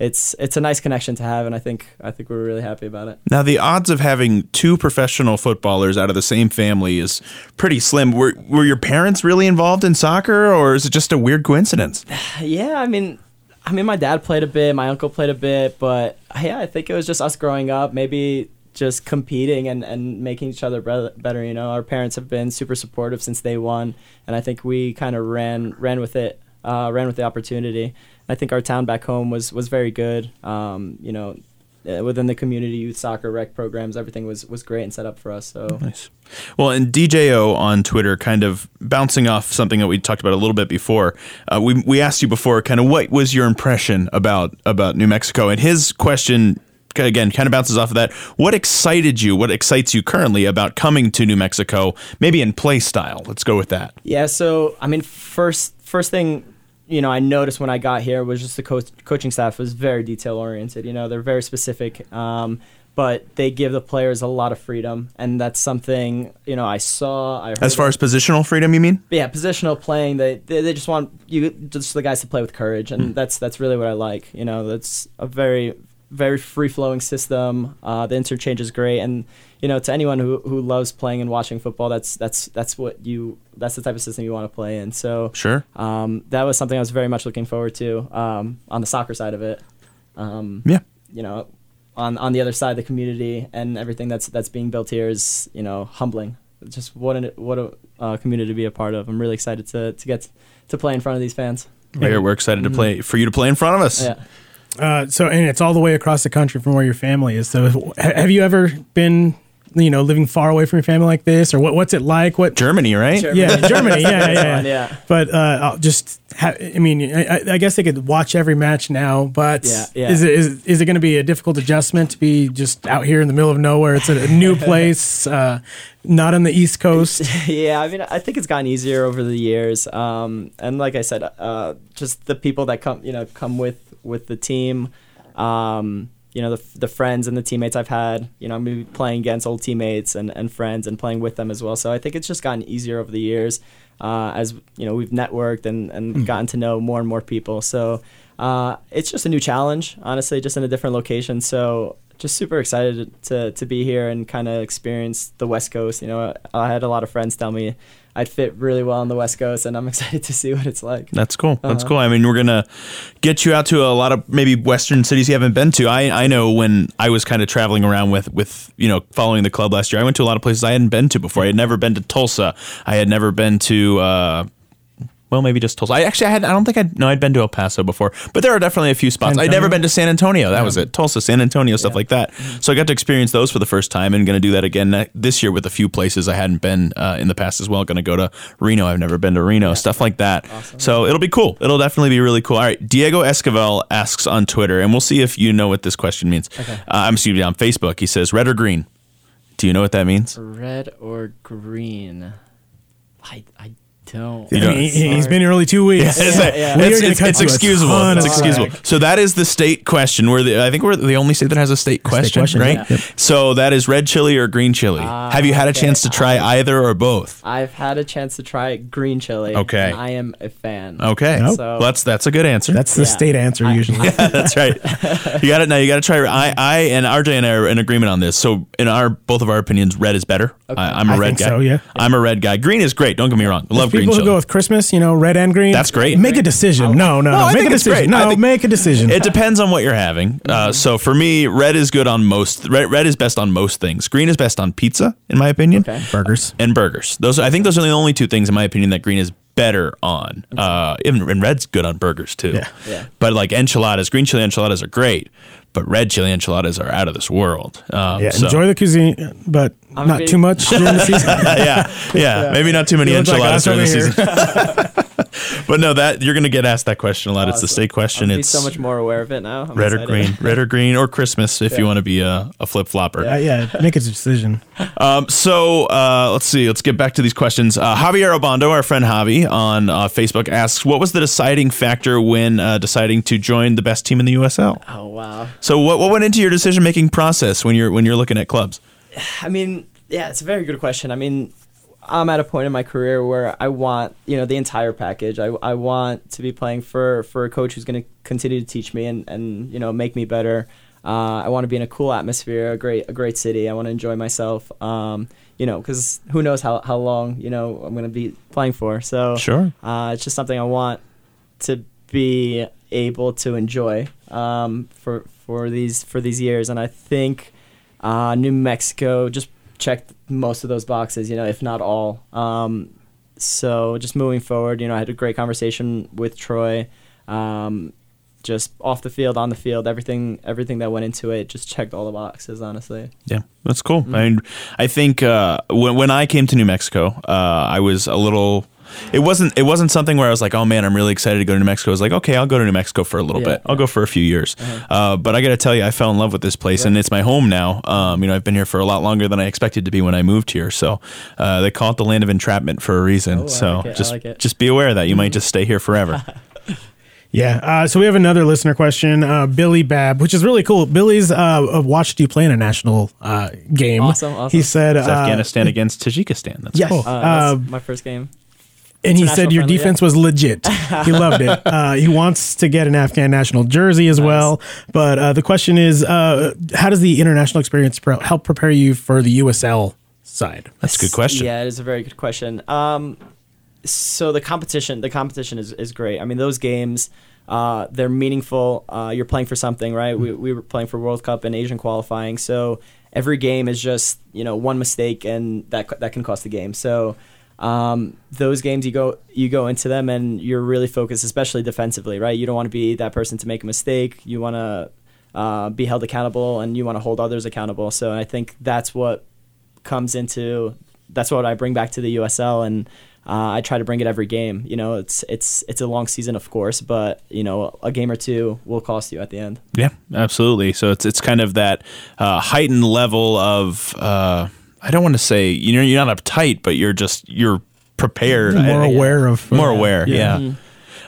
Speaker 6: it's it's a nice connection to have, and I think I think we're really happy about it.
Speaker 4: Now, the odds of having two professional footballers out of the same family is pretty slim. Were, were your parents really involved in soccer, or is it just a weird coincidence?
Speaker 6: Yeah, I mean, I mean, my dad played a bit, my uncle played a bit, but yeah, I think it was just us growing up, maybe just competing and, and making each other better. You know, our parents have been super supportive since day one, and I think we kind of ran ran with it, uh, ran with the opportunity. I think our town back home was was very good. Um, you know. uh, Within the community youth soccer rec programs, everything was, was great and set up for us. So
Speaker 4: Nice. Well, and DJO on Twitter, kind of bouncing off something that we talked about a little bit before. Uh, we we asked you before, kind of what was your impression about about New Mexico, and his question. Again, kind of bounces off of that. What excited you? What excites you currently about coming to New Mexico? Maybe in play style. Let's go with that.
Speaker 6: Yeah, so I mean, first first thing you know I noticed when I got here was just the coach, coaching staff was very detail oriented. You know, they're very specific, um, but they give the players a lot of freedom, and that's something you know I saw. I heard
Speaker 4: As far as positional freedom, you mean?
Speaker 6: yeah, positional playing. They, they they just want you just the guys to play with courage, and that's that's really what I like. You know, that's a very very free flowing system. Uh, the interchange is great, and you know, to anyone who, who loves playing and watching football, that's that's that's what you that's the type of system you want to play in. So
Speaker 4: Sure.
Speaker 6: um, that was something I was very much looking forward to um, on the soccer side of it. Um,
Speaker 4: Yeah.
Speaker 6: you know, on on the other side, the community and everything that's that's being built here is you know humbling. Just what a what a uh, community to be a part of. I'm really excited to to get to play in front of these fans.
Speaker 4: We're, we're excited to play for you to play in front of us.
Speaker 6: Yeah.
Speaker 3: Uh, so, and it's all the way across the country from where your family is. So, have you ever been, you know, living far away from your family like this, or what, what's it like? What?
Speaker 4: Germany, right?
Speaker 3: Yeah, Germany. Yeah,
Speaker 6: That's
Speaker 3: yeah, yeah.
Speaker 6: yeah.
Speaker 3: But uh, I'll just, ha- I mean, I, I guess they could watch every match now. But
Speaker 6: Yeah, yeah.
Speaker 3: is it is, is it going to be a difficult adjustment to be just out here in the middle of nowhere? It's a, a new place, uh, not on the East Coast.
Speaker 6: yeah, I mean, I think it's gotten easier over the years. Um, and like I said, uh, just the people that come, you know, come with with the team. Um, you know, the the friends and the teammates I've had. You know, I'm gonna be playing against old teammates and, and friends and playing with them as well. So I think it's just gotten easier over the years uh, as you know we've networked and and gotten to know more and more people. So uh, it's just a new challenge, honestly, just in a different location. So just super excited to to be here and kind of experience the West Coast. You know, I had a lot of friends tell me I'd fit really well on the West Coast, and I'm excited to see what it's like.
Speaker 4: That's cool. That's
Speaker 6: Uh-huh.
Speaker 4: cool. I mean, we're gonna get you out to a lot of maybe Western cities you haven't been to. I I know when I was kind of traveling around with with you know following the club last year, I went to a lot of places I hadn't been to before. I had never been to Tulsa. I had never been to. Uh, well, maybe just Tulsa. I actually I had. I don't think I'd no. I'd been to El Paso before, but there are definitely a few spots. I'd never been to San Antonio. That was it. Tulsa, San Antonio, stuff like that. So I got to experience those for the first time, and going to do that again this year with a few places I hadn't been uh, in the past as well. Going to go to Reno. I've never been to Reno. Stuff like that. So it'll be cool. It'll definitely be really cool. All right, Diego Esquivel asks on Twitter, and we'll see if you know what this question means. Uh, I'm excuse me on Facebook. He says red or green. Do you know what that means?
Speaker 6: Red or green? I I don't.
Speaker 3: I mean, he, he's been here only two weeks.
Speaker 4: It's,
Speaker 6: yeah.
Speaker 3: We are
Speaker 4: it's, it's, it's excusable. It's
Speaker 3: of
Speaker 4: excusable.
Speaker 3: slack.
Speaker 4: So that is the state question. We're the, I think we're the only state that has a state question,
Speaker 3: question,
Speaker 4: right?
Speaker 3: yeah. Yep.
Speaker 4: So that is red chili or green chili. Ah, have you had a chance to try either or both?
Speaker 6: I've had a chance to try green chili.
Speaker 4: Okay.
Speaker 6: and I am a fan.
Speaker 4: Okay,
Speaker 3: Nope.
Speaker 6: So-
Speaker 4: well, that's that's a good answer.
Speaker 3: That's the
Speaker 6: Yeah.
Speaker 3: state answer usually.
Speaker 4: that's right. You got it. Now you got to try. I, I and RJ and I are in agreement on this. So in our both of our opinions, red is better. I, I'm a
Speaker 3: I
Speaker 4: red
Speaker 3: think
Speaker 4: guy.
Speaker 3: so, yeah.
Speaker 4: I'm a red guy. Green is great. Don't get me wrong. I love green
Speaker 3: People who go with Christmas, you know, red and green.
Speaker 4: That's great.
Speaker 3: Make a decision. No, no,
Speaker 4: No,
Speaker 3: no.
Speaker 4: I
Speaker 3: Make
Speaker 4: think
Speaker 3: a
Speaker 4: it's great.
Speaker 3: decision.
Speaker 4: I
Speaker 3: No,
Speaker 4: think-
Speaker 3: make a decision.
Speaker 4: It depends on what you're having. Uh, so for me, red is good on most. Red, red is best on most things. Green is best on pizza, in my opinion,
Speaker 6: Okay.
Speaker 3: Burgers.
Speaker 4: and burgers. Those I think those are the only two things, in my opinion, that green is better on. Uh, even, and red's good on burgers too.
Speaker 3: Yeah.
Speaker 6: Yeah.
Speaker 4: But like enchiladas, green chili enchiladas are great, but red chili enchiladas are out of this world. Um,
Speaker 3: Yeah,
Speaker 4: so-
Speaker 3: enjoy the cuisine, but
Speaker 6: I'm
Speaker 3: not
Speaker 6: being-
Speaker 3: too much during the season.
Speaker 4: yeah, yeah, maybe not too many
Speaker 3: You look like
Speaker 4: enchiladas during the season. but no, that you're going to get asked that question a lot. It's the state question.
Speaker 6: I'll be
Speaker 4: it's
Speaker 6: so much more aware of it now. I'm
Speaker 4: red or green, red or green, or Christmas if you want to be a, a flip flopper.
Speaker 3: Uh, yeah, make a decision.
Speaker 4: Um, so uh, let's see. Let's get back to these questions. Uh, Javier Obando, our friend Javi on uh, Facebook, asks, "What was the deciding factor when uh, deciding to join the best team in the USL?"
Speaker 6: Oh wow.
Speaker 4: So what, what went into your decision making process when you're when you're looking at clubs?
Speaker 6: I mean, yeah, it's a very good question. I mean, I'm at a point in my career where I want, you know, the entire package. I, I want to be playing for, for a coach who's going to continue to teach me and, and, you know, make me better. Uh, I want to be in a cool atmosphere, a great, a great city. I want to enjoy myself. Um, you know, because who knows how, how long, you know, I'm going to be playing for. So
Speaker 4: Sure.
Speaker 6: uh, it's just something I want to be able to enjoy um, for for these for these years, and I think uh, New Mexico just checked most of those boxes, you know, if not all. Um, so just moving forward, you know, I had a great conversation with Troy. Um, just off the field, on the field, everything everything that went into it just checked all the boxes. Honestly,
Speaker 4: Yeah, that's cool. I mean, I think uh, when when I came to New Mexico, uh, I was a little. It wasn't. It wasn't something where I was like, "Oh man, I'm really excited to go to New Mexico." I was like, "Okay, I'll go to New Mexico for a little
Speaker 6: Yeah,
Speaker 4: bit. I'll go for a few years." Uh, but I got to tell you, I fell in love with this place, and it's my home now. Um, you know, I've been here for a lot longer than I expected to be when I moved here. So uh, they call it the land of entrapment for a reason.
Speaker 6: Oh,
Speaker 4: so
Speaker 6: like
Speaker 4: just
Speaker 6: like
Speaker 4: just be aware of that you might just stay here forever.
Speaker 3: Yeah. Uh, so we have another listener question, uh, Billy Bab, which is really cool. Billy's uh, watched you play in a national uh, game.
Speaker 6: Awesome, awesome.
Speaker 3: He said,
Speaker 4: It's
Speaker 3: uh,
Speaker 4: Afghanistan against Tajikistan. That's
Speaker 3: yes.
Speaker 4: cool.
Speaker 6: uh,
Speaker 3: Uh,
Speaker 6: that's my first game.
Speaker 3: And he said your
Speaker 6: friendly,
Speaker 3: defense was legit. He loved it. Uh, he wants to get an Afghan national jersey as well. But uh, the question is, uh, how does the international experience pro- help prepare you for the USL side?
Speaker 4: That's a good question.
Speaker 6: Yeah, it is a very good question. Um, so the competition, the competition is, is great. I mean, those games, uh, they're meaningful. Uh, you're playing for something, right? We, we were playing for World Cup and Asian qualifying, so every game is just you know one mistake and that that can cost the game. So um, those games you go you go into them and you're really focused, especially defensively, right? You don't want to be that person to make a mistake. You want to uh, be held accountable and you want to hold others accountable. So I think that's what comes into that's what I bring back to the USL and uh, I try to bring it every game. You know, it's it's it's a long season, of course, but you know, a game or two will cost you at the end.
Speaker 4: Yeah, absolutely. So it's it's kind of that uh, heightened level of uh, I don't want to say you know you're not uptight, but you're just you're prepared,
Speaker 3: More
Speaker 4: I-
Speaker 3: aware of
Speaker 4: more
Speaker 3: uh,
Speaker 4: aware. Yeah.
Speaker 6: Mm-hmm.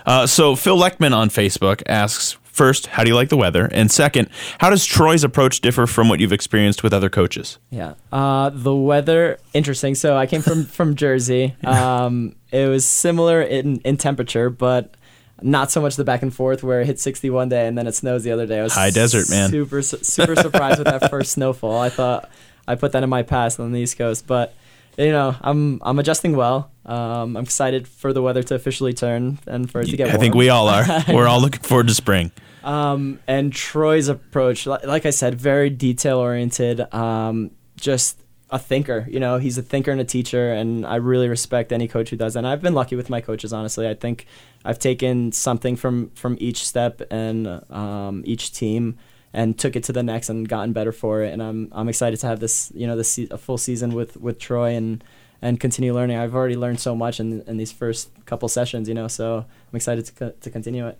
Speaker 4: Uh, so Phil Leckman on Facebook asks. First, how do you like the weather? And second, how does Troy's approach differ from what you've experienced with other coaches?
Speaker 6: Yeah. Uh, the weather, interesting. So I came from from Jersey. Um, it was similar in in temperature, but not so much the back and forth where it hit 60 one day and then it snows the other day. I was
Speaker 4: High desert, man.
Speaker 6: Super super surprised with that first snowfall. I thought I put that in my past on the East Coast, but you know, I'm I'm adjusting well. Um, I'm excited for the weather to officially turn and for it to get.
Speaker 4: I think we all are. We're all looking forward to spring.
Speaker 6: Um, and Troy's approach, li- like I said, very detail oriented. Um, just a thinker. You know, he's a thinker and a teacher, and I really respect any coach who does that. And I've been lucky with my coaches, honestly. I think I've taken something from from each step and um, each team. And took it to the next and gotten better for it, and I'm I'm excited to have this you know this se- a full season with with Troy and and continue learning. I've already learned so much in in these first couple sessions, you know, so I'm excited to co- to continue it.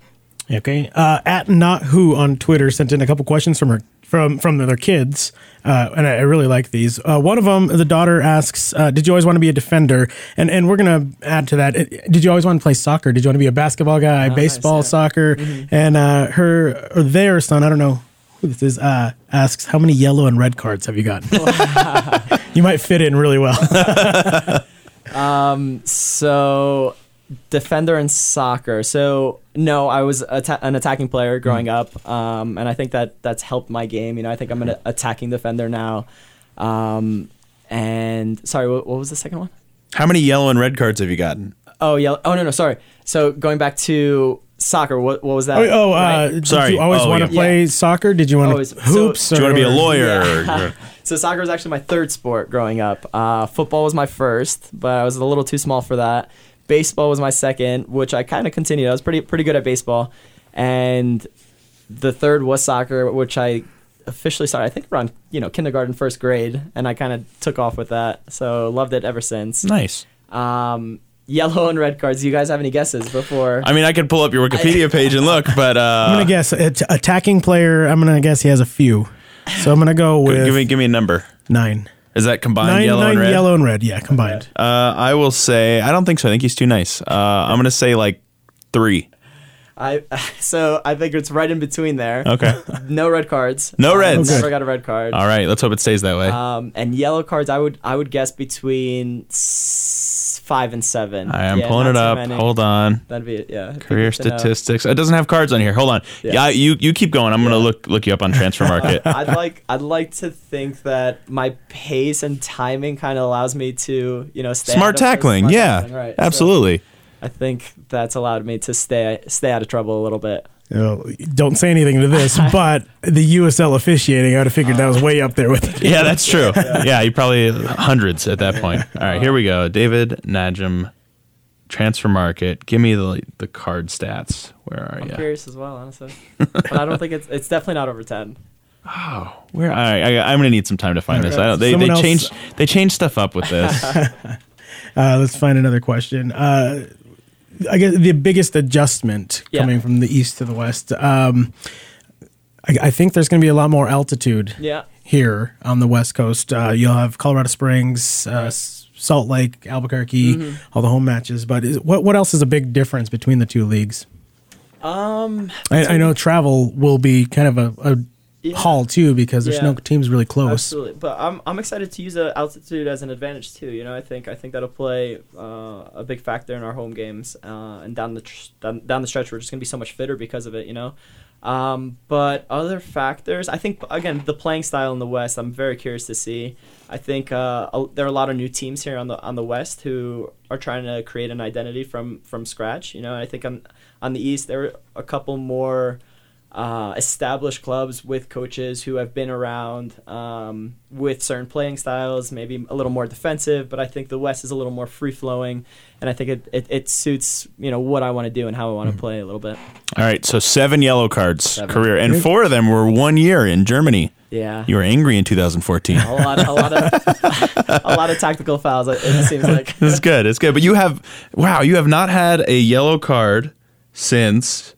Speaker 3: Okay. Uh, at not who on Twitter sent in a couple questions from her from from their kids, uh, and I, I really like these. Uh, one of them, the daughter asks, uh, "Did you always want to be a defender?" And and we're gonna add to that. uh, Did you always want to play soccer? Did you want to be a basketball guy, baseball,
Speaker 6: nice, yeah.
Speaker 3: soccer? And uh, her or their son, I don't know this is, uh, asks, "How many yellow and red cards have you gotten?" you might fit in really well.
Speaker 6: um, So, defender in soccer. So, no, I was atta- an attacking player growing up, um, and I think that that's helped my game. You know, I think I'm an attacking defender now. Um, and sorry, what, what was the second one?
Speaker 4: How many yellow and red cards have you gotten?
Speaker 6: Oh, yellow. Oh, no, no, sorry. So, going back to soccer, what, what was that?
Speaker 3: Oh, oh uh,
Speaker 6: Right?
Speaker 3: did
Speaker 4: Sorry.
Speaker 3: you always
Speaker 4: Oh,
Speaker 3: want
Speaker 4: yeah.
Speaker 3: to play
Speaker 6: Yeah.
Speaker 3: soccer? Did you want
Speaker 6: Always.
Speaker 3: to
Speaker 6: So-
Speaker 3: hoops?
Speaker 4: Do you want to be a
Speaker 3: or-
Speaker 4: lawyer?
Speaker 6: So soccer was actually my third sport growing up. Uh, football was my first, but I was a little too small for that. Baseball was my second, which I kind of continued. I was pretty pretty good at baseball, and the third was soccer, which I officially started. I think around you know kindergarten, first grade, and I kind of took off with that. So loved it ever since.
Speaker 4: nice.
Speaker 6: Um, yellow and red cards. Do you guys have any guesses before?
Speaker 4: I mean, I could pull up your Wikipedia page and look, but uh,
Speaker 3: I'm gonna guess at- attacking player. I'm gonna guess he has a few. So I'm gonna go with
Speaker 4: give me give me a number.
Speaker 3: nine.
Speaker 4: Is that combined
Speaker 3: Nine,
Speaker 4: yellow
Speaker 3: nine
Speaker 4: and red?
Speaker 3: yellow and red. Yeah, combined.
Speaker 4: Uh, I will say I don't think so. I think he's too nice. Uh, I'm gonna say like three.
Speaker 6: I so I think it's right in between there.
Speaker 4: Okay.
Speaker 6: No red cards.
Speaker 4: No
Speaker 6: I
Speaker 4: reds.
Speaker 6: Never got a red card.
Speaker 4: All right. Let's hope it stays that way.
Speaker 6: Um, and yellow cards, I would I would guess between s- five and seven.
Speaker 4: I am
Speaker 6: Yeah,
Speaker 4: pulling it up.
Speaker 6: many.
Speaker 4: Hold on.
Speaker 6: That'd be yeah.
Speaker 4: Career statistics. It doesn't have cards on here. Hold on. Yeah,
Speaker 6: Yeah.
Speaker 4: you you keep going. I'm gonna look look you up on Transfermarkt.
Speaker 6: I'd like I'd like to think that my pace and timing kind of allows me to you know stay
Speaker 4: Smart
Speaker 6: out of-
Speaker 4: tackling.
Speaker 6: smart
Speaker 4: yeah.
Speaker 6: tackling, right. So
Speaker 4: Absolutely.
Speaker 6: I think that's allowed me to stay stay out of trouble a little bit.
Speaker 3: You know, don't say anything to this, but the USL officiating, I would have figured that was way up there with it.
Speaker 4: Yeah, that's true. yeah, you probably hundreds at that point. All right, here we go. David Najem, Transfer Market. Give me the the card stats. Where are
Speaker 6: I'm
Speaker 4: you?
Speaker 6: curious as well, honestly, but I don't think it's it's definitely not over ten.
Speaker 4: Oh, Where? All right, I, I'm gonna need some time to find this. I don't. They,
Speaker 3: Someone
Speaker 4: they
Speaker 3: else-
Speaker 4: changed they changed stuff up with this.
Speaker 3: Uh, let's find another question. Uh, I guess the biggest adjustment
Speaker 6: Yeah.
Speaker 3: coming from the east to the west. Um, I, I think there's going to be a lot more altitude
Speaker 6: Yeah.
Speaker 3: here on the west coast. Uh, you'll have Colorado Springs, uh, Salt Lake, Albuquerque,
Speaker 6: Mm-hmm.
Speaker 3: all the home matches. But is, what what else is a big difference between the two leagues?
Speaker 6: Um.
Speaker 3: I, I know travel will be kind of a, a
Speaker 6: Yeah.
Speaker 3: haul too because there's
Speaker 6: Yeah.
Speaker 3: no teams really close.
Speaker 6: Absolutely, but I'm I'm excited to use the altitude as an advantage too. You know, I think I think that'll play uh, a big factor in our home games, uh, and down the tr- down, down the stretch, we're just gonna be so much fitter because of it. You know, um, but other factors, I think again the playing style in the West, I'm very curious to see. I think uh, there are a lot of new teams here on the on the West who are trying to create an identity from from scratch. You know, I think on on the East there are a couple more uh, established clubs with coaches who have been around um, with certain playing styles, maybe a little more defensive. But I think the West is a little more free flowing, and I think it, it, it suits you know what I want to do and how I want to play a little bit.
Speaker 4: All right, so seven yellow cards
Speaker 6: Seven.
Speaker 4: career, and four of them were one year in Germany.
Speaker 6: Yeah,
Speaker 4: You were angry in 2014.
Speaker 6: a lot, a lot of a lot of tactical fouls. It it seems like.
Speaker 4: It's good. It's good. But you have, wow, you have not had a yellow card since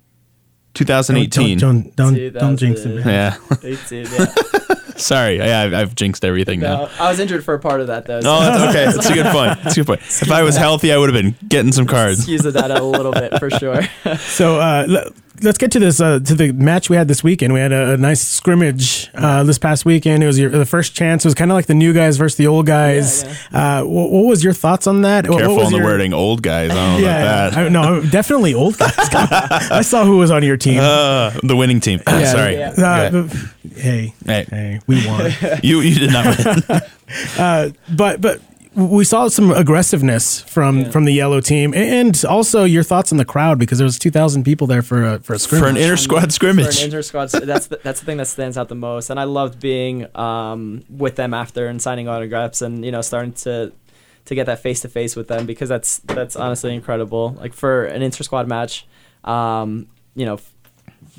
Speaker 4: 2018.
Speaker 3: Don't don't don't, don't jinx it. man.
Speaker 4: Yeah.
Speaker 6: 18, yeah.
Speaker 4: Sorry. Yeah, I've, I've jinxed everything now.
Speaker 6: No, I was injured for a part of that though.
Speaker 4: Oh, that's okay. It's a good point. It's a good point. If I was healthy, I would have been getting some cards.
Speaker 6: Excuse the data a little bit for sure.
Speaker 3: So uh, l- let's get to this uh, to the match we had this weekend. We had a, a nice scrimmage uh, this past weekend. It was your, the first chance. It was kind of like the new guys versus the old guys. Uh, what, what was your thoughts on that? What-
Speaker 4: Careful
Speaker 3: what was
Speaker 4: on the
Speaker 3: your-
Speaker 4: wording, old guys. I don't know
Speaker 3: Yeah,
Speaker 4: about that.
Speaker 3: I, no, definitely old guys. I saw who was on your team.
Speaker 4: Uh, the winning team. Sorry.
Speaker 6: yeah.
Speaker 3: Uh,
Speaker 4: Okay.
Speaker 3: Hey,
Speaker 4: Hey.
Speaker 3: hey, we won.
Speaker 4: You you did not win.
Speaker 3: but but we saw some aggressiveness from from the yellow team, and also your thoughts on the crowd because there was two thousand people there for a for a scrimmage.
Speaker 4: For an inter squad
Speaker 6: for an
Speaker 4: scrimmage.
Speaker 6: inter squad. That's the, that's the thing that stands out the most. And I loved being um, with them after and signing autographs and you know starting to to get that face to face with them because that's that's honestly incredible. Like for an inter squad match, um, you know,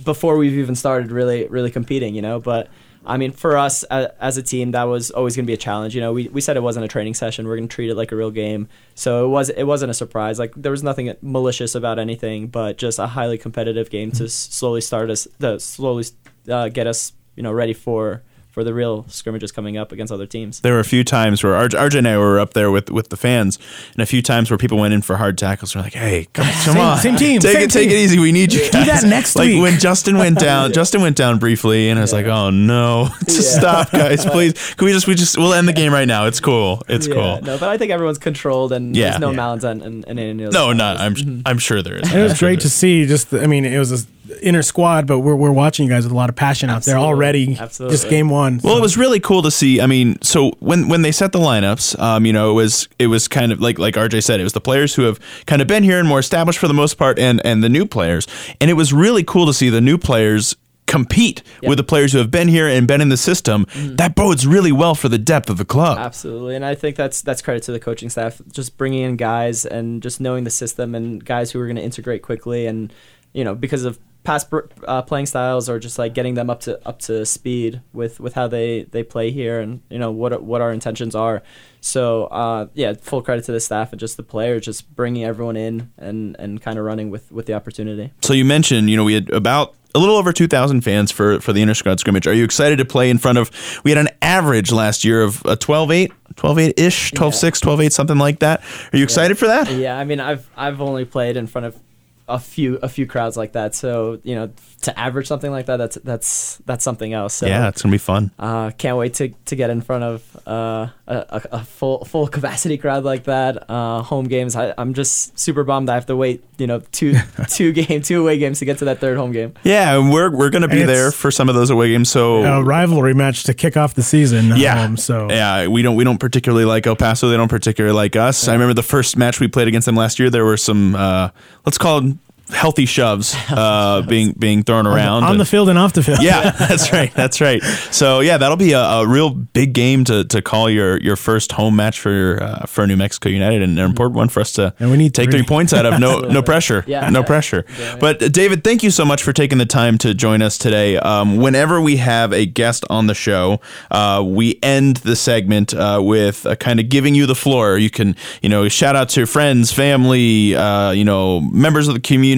Speaker 6: before we've even started really really competing, you know, but. I mean, for us as, as a team, that was always going to be a challenge. You know, we, we said it wasn't a training session. We're going to treat it like a real game. So it was it wasn't a surprise. Like there was nothing malicious about anything, but just a highly competitive game to slowly start us, to slowly uh, get us, you know, ready for for the real scrimmages coming up against other teams.
Speaker 4: There were a few times where RJ, RJ and I were up there with, with the fans, and a few times where people went in for hard tackles. We're like, "Hey, come, come
Speaker 3: Same-
Speaker 4: on,
Speaker 3: same team,
Speaker 4: take
Speaker 3: same
Speaker 4: it, take it easy. We need you guys.
Speaker 3: that next
Speaker 4: like
Speaker 3: week.
Speaker 4: when Justin went down. Justin went down briefly, and I was like, "Oh no, just
Speaker 6: Yeah.
Speaker 4: stop, guys, please. Can we just we just we'll end the game right now? It's cool. It's
Speaker 6: Yeah,
Speaker 4: cool.
Speaker 6: No, but I think everyone's controlled and
Speaker 4: Yeah.
Speaker 6: there's no
Speaker 4: Yeah.
Speaker 6: malins and and, and,
Speaker 4: No, not. I'm mm-hmm. I'm sure there is.
Speaker 3: And it was
Speaker 4: sure
Speaker 3: great to see. Just, I mean, it was a inner squad, but we're, we're watching you guys with a lot of passion out there already.
Speaker 6: Absolutely.
Speaker 3: Just game one.
Speaker 4: Well,
Speaker 3: so.
Speaker 4: it was really cool to see. I mean, so when when they set the lineups, um, you know, it was it was kind of like like RJ said, it was the players who have kind of been here and more established for the most part, and and the new players, and it was really cool to see the new players compete
Speaker 6: Yeah.
Speaker 4: with the players who have been here and been in the system. That bodes really well for the depth of the club.
Speaker 6: Absolutely, and I think that's that's credit to the coaching staff, just bringing in guys and just knowing the system and guys who are going to integrate quickly, and you know because of past uh, playing styles or just like getting them up to up to speed with with how they they play here and you know what what our intentions are. So uh, yeah, full credit to the staff and just the players, just bringing everyone in and and kind of running with with the opportunity.
Speaker 4: So you mentioned, you know, we had about a little over 2,000 fans for, for the inter squad scrimmage. Are you excited to play in front of? We had an average last year of a 12-8, 12-8 ish, 12-6, 12-8, something like that. Are you excited for that?
Speaker 6: Yeah, I mean, I've I've only played in front of a few a few crowds like that, so you know, to average something like that, that's that's that's something else. So,
Speaker 4: Yeah, it's gonna be fun.
Speaker 6: uh, can't wait to, to get in front of uh, a, a, a full full capacity crowd like that. Uh, home games, I, I'm just super bummed. I have to wait, you know, two two game two away games to get to that third home game.
Speaker 4: Yeah, and we're we're gonna be there for some of those away games. So
Speaker 3: a rivalry match to kick off the season.
Speaker 4: yeah,
Speaker 3: home, so
Speaker 4: yeah, we don't we don't particularly like El Paso. They don't particularly like us. I remember the first match we played against them last year. There were some uh, let's call them healthy shoves uh, being being thrown around
Speaker 3: on
Speaker 4: And-
Speaker 3: the field and off the field.
Speaker 4: yeah, that's right. That's right. So yeah, that'll be a, a real big game to, to call your, your first home match for uh, for New Mexico United, and an important one for us to
Speaker 3: And we need
Speaker 4: take
Speaker 3: three.
Speaker 4: three points out of. No no pressure.
Speaker 6: Yeah.
Speaker 4: no
Speaker 6: Yeah.
Speaker 4: pressure. But uh, David, thank you so much for taking the time to join us today. Um, whenever we have a guest on the show, uh, we end the segment uh, with uh, kind of giving you the floor. You can you know shout out to your friends, family, uh, you know members of the community,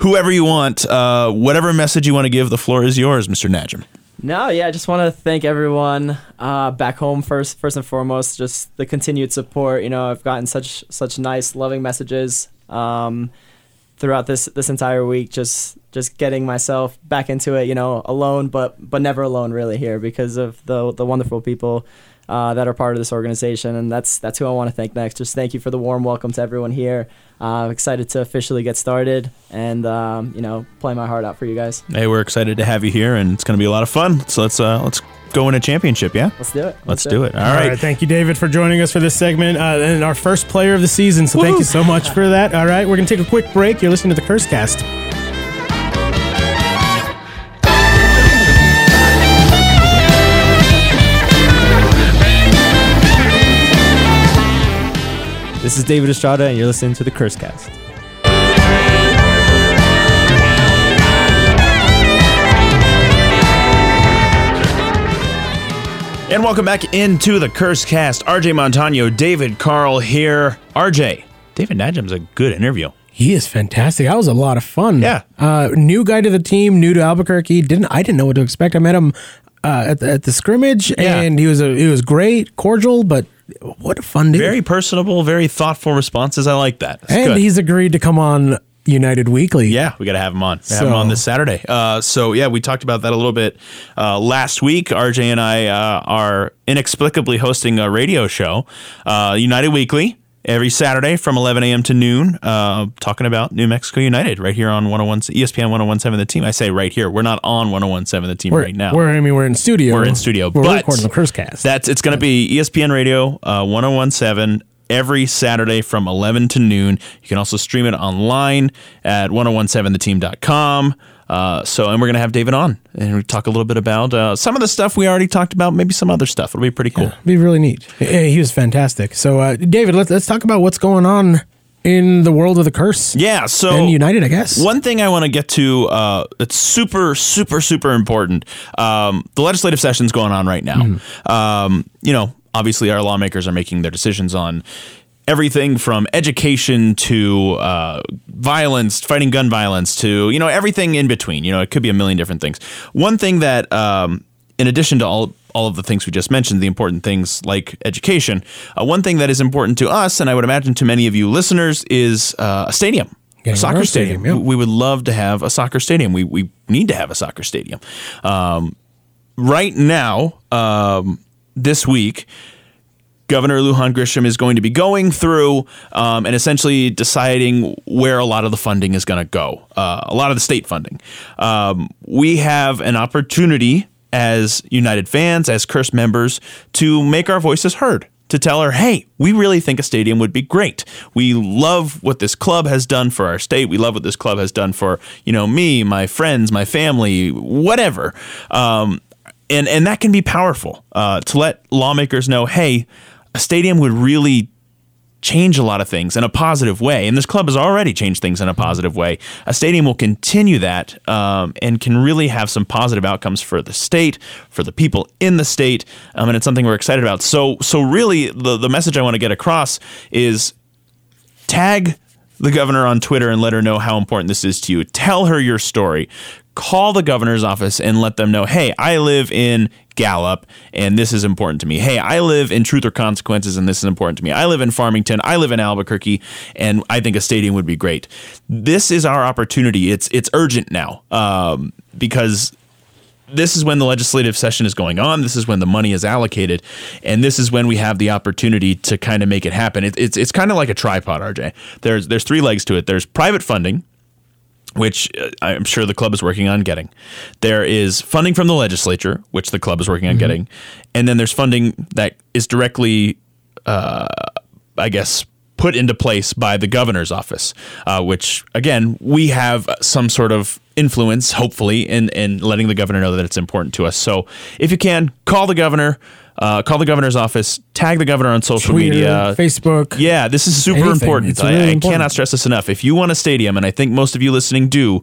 Speaker 4: whoever you want, uh, whatever message you want to give. The floor is yours, Mr. Najem.
Speaker 6: No, yeah, I just want to thank everyone uh, back home first, first and foremost. Just the continued support. You know, I've gotten such such nice, loving messages um, throughout this this entire week. Just just getting myself back into it. You know, alone, but but never alone really here because of the the wonderful people. Uh, that are part of this organization, and that's that's who I want to thank next. Just thank you for the warm welcome to everyone here. Uh, excited to officially get started, and um, you know, play my heart out for you guys.
Speaker 4: Hey, we're excited to have you here, and it's to be a lot of fun. So let's uh, let's go win a championship. Yeah,
Speaker 6: Let's do it.
Speaker 4: let's do it. All
Speaker 3: All
Speaker 4: right.
Speaker 3: right. Thank you, David, for joining us for this segment uh, and our first player of the season. So thank you so much for that. All right, we're gonna take a quick break. You're listening to the Curse Cast.
Speaker 7: This is David Estrada, and you're listening to the Cursecast.
Speaker 2: And welcome back into the Curse Cast. RJ Montaño, David Carl here. RJ, David Najem's a good interview.
Speaker 3: He is fantastic. That was a lot of fun.
Speaker 2: Yeah.
Speaker 3: Uh, new guy to the team, new to Albuquerque. Didn't I didn't know what to expect. I met him uh, at the at the scrimmage,
Speaker 2: Yeah.
Speaker 3: and he was a he was great, cordial, but what a fun dude.
Speaker 2: Very personable, very thoughtful responses. I like that. That's
Speaker 3: and
Speaker 2: good.
Speaker 3: he's agreed to come on United Weekly.
Speaker 4: Yeah, we got to have him on. Have him on this Saturday. Uh, so yeah, we talked about that a little bit uh, last week. RJ and I uh, are inexplicably hosting a radio show, uh, United Weekly. every Saturday from 11 a.m. to noon, uh, talking about New Mexico United right here on 101 ESPN 1017 The Team. I say right here. We're not on 1017 The Team
Speaker 3: We're,
Speaker 4: right now.
Speaker 3: we're I mean we're in studio.
Speaker 4: We're in studio,
Speaker 3: We're
Speaker 4: but
Speaker 3: recording the curse cast.
Speaker 4: That's it's going to be ESPN Radio uh, 1017 every Saturday from 11 to noon. You can also stream it online at 1017theteam.com. Uh, so, and we're going to have David on and we talk a little bit about uh, some of the stuff we already talked about, maybe some other stuff. It'll be pretty cool.
Speaker 3: be really neat. Yeah, he was fantastic. So, uh, David, let's let's talk about what's going on in the world of the curse.
Speaker 4: Yeah. So,
Speaker 3: and United, I guess.
Speaker 4: One thing I want to get to uh, that's super, super, super important. Um, the legislative session's going on right now. Um, you know, obviously, our lawmakers are making their decisions on everything from education to uh, violence, fighting gun violence, to you know everything in between. You know, it could be a million different things. One thing that, um, in addition to all all of the things we just mentioned, the important things like education, uh, one thing that is important to us, and I would imagine to many of you listeners, is uh, a stadium. A soccer stadium.
Speaker 3: stadium, yeah.
Speaker 4: We would love to have a soccer stadium. We we need to have a soccer stadium. Um, right now, um, this week, Governor Lujan Grisham is going to be going through um, and essentially deciding where a lot of the funding is going to go, uh, a lot of the state funding. Um, we have an opportunity as United fans, as Curse members, to make our voices heard. To tell her, hey, we really think a stadium would be great. We love what this club has done for our state. We love what this club has done for, you know, me, my friends, my family, whatever. Um, and and that can be powerful uh, to let lawmakers know, hey, a stadium would really change a lot of things in a positive way, and this club has already changed things in a positive way. A stadium will continue that um, and can really have some positive outcomes for the state, for the people in the state, um, and it's something we're excited about. So so really, the the message I want to get across is tag the governor on Twitter and let her know how important this is to you. Tell her your story. Call the governor's office and let them know, hey, I live in Gallup and this is important to me. Hey, I live in Truth or Consequences and this is important to me. I live in Farmington. I live in Albuquerque and I think a stadium would be great. This is our opportunity. It's it's urgent now um, because this is when the legislative session is going on. This is when the money is allocated, and this is when we have the opportunity to kind of make it happen. It, it's it's kind of like a tripod, RJ. There's there's three legs to it. There's private funding, which uh, I'm sure the club is working on getting. There is funding from the legislature, which the club is working on getting, and then there's funding that is directly, uh, I guess, put into place by the governor's office, uh, which again we have some sort of influence, hopefully, in in letting the governor know that it's important to us. So if you can, call the governor. Uh, call the governor's office. Tag the governor on social
Speaker 3: Twitter,
Speaker 4: media,
Speaker 3: Facebook.
Speaker 4: Yeah, this is super
Speaker 3: Anything.
Speaker 4: important.
Speaker 3: It's
Speaker 4: I, I
Speaker 3: important.
Speaker 4: cannot stress this enough. If you want a stadium, and I think most of you listening do,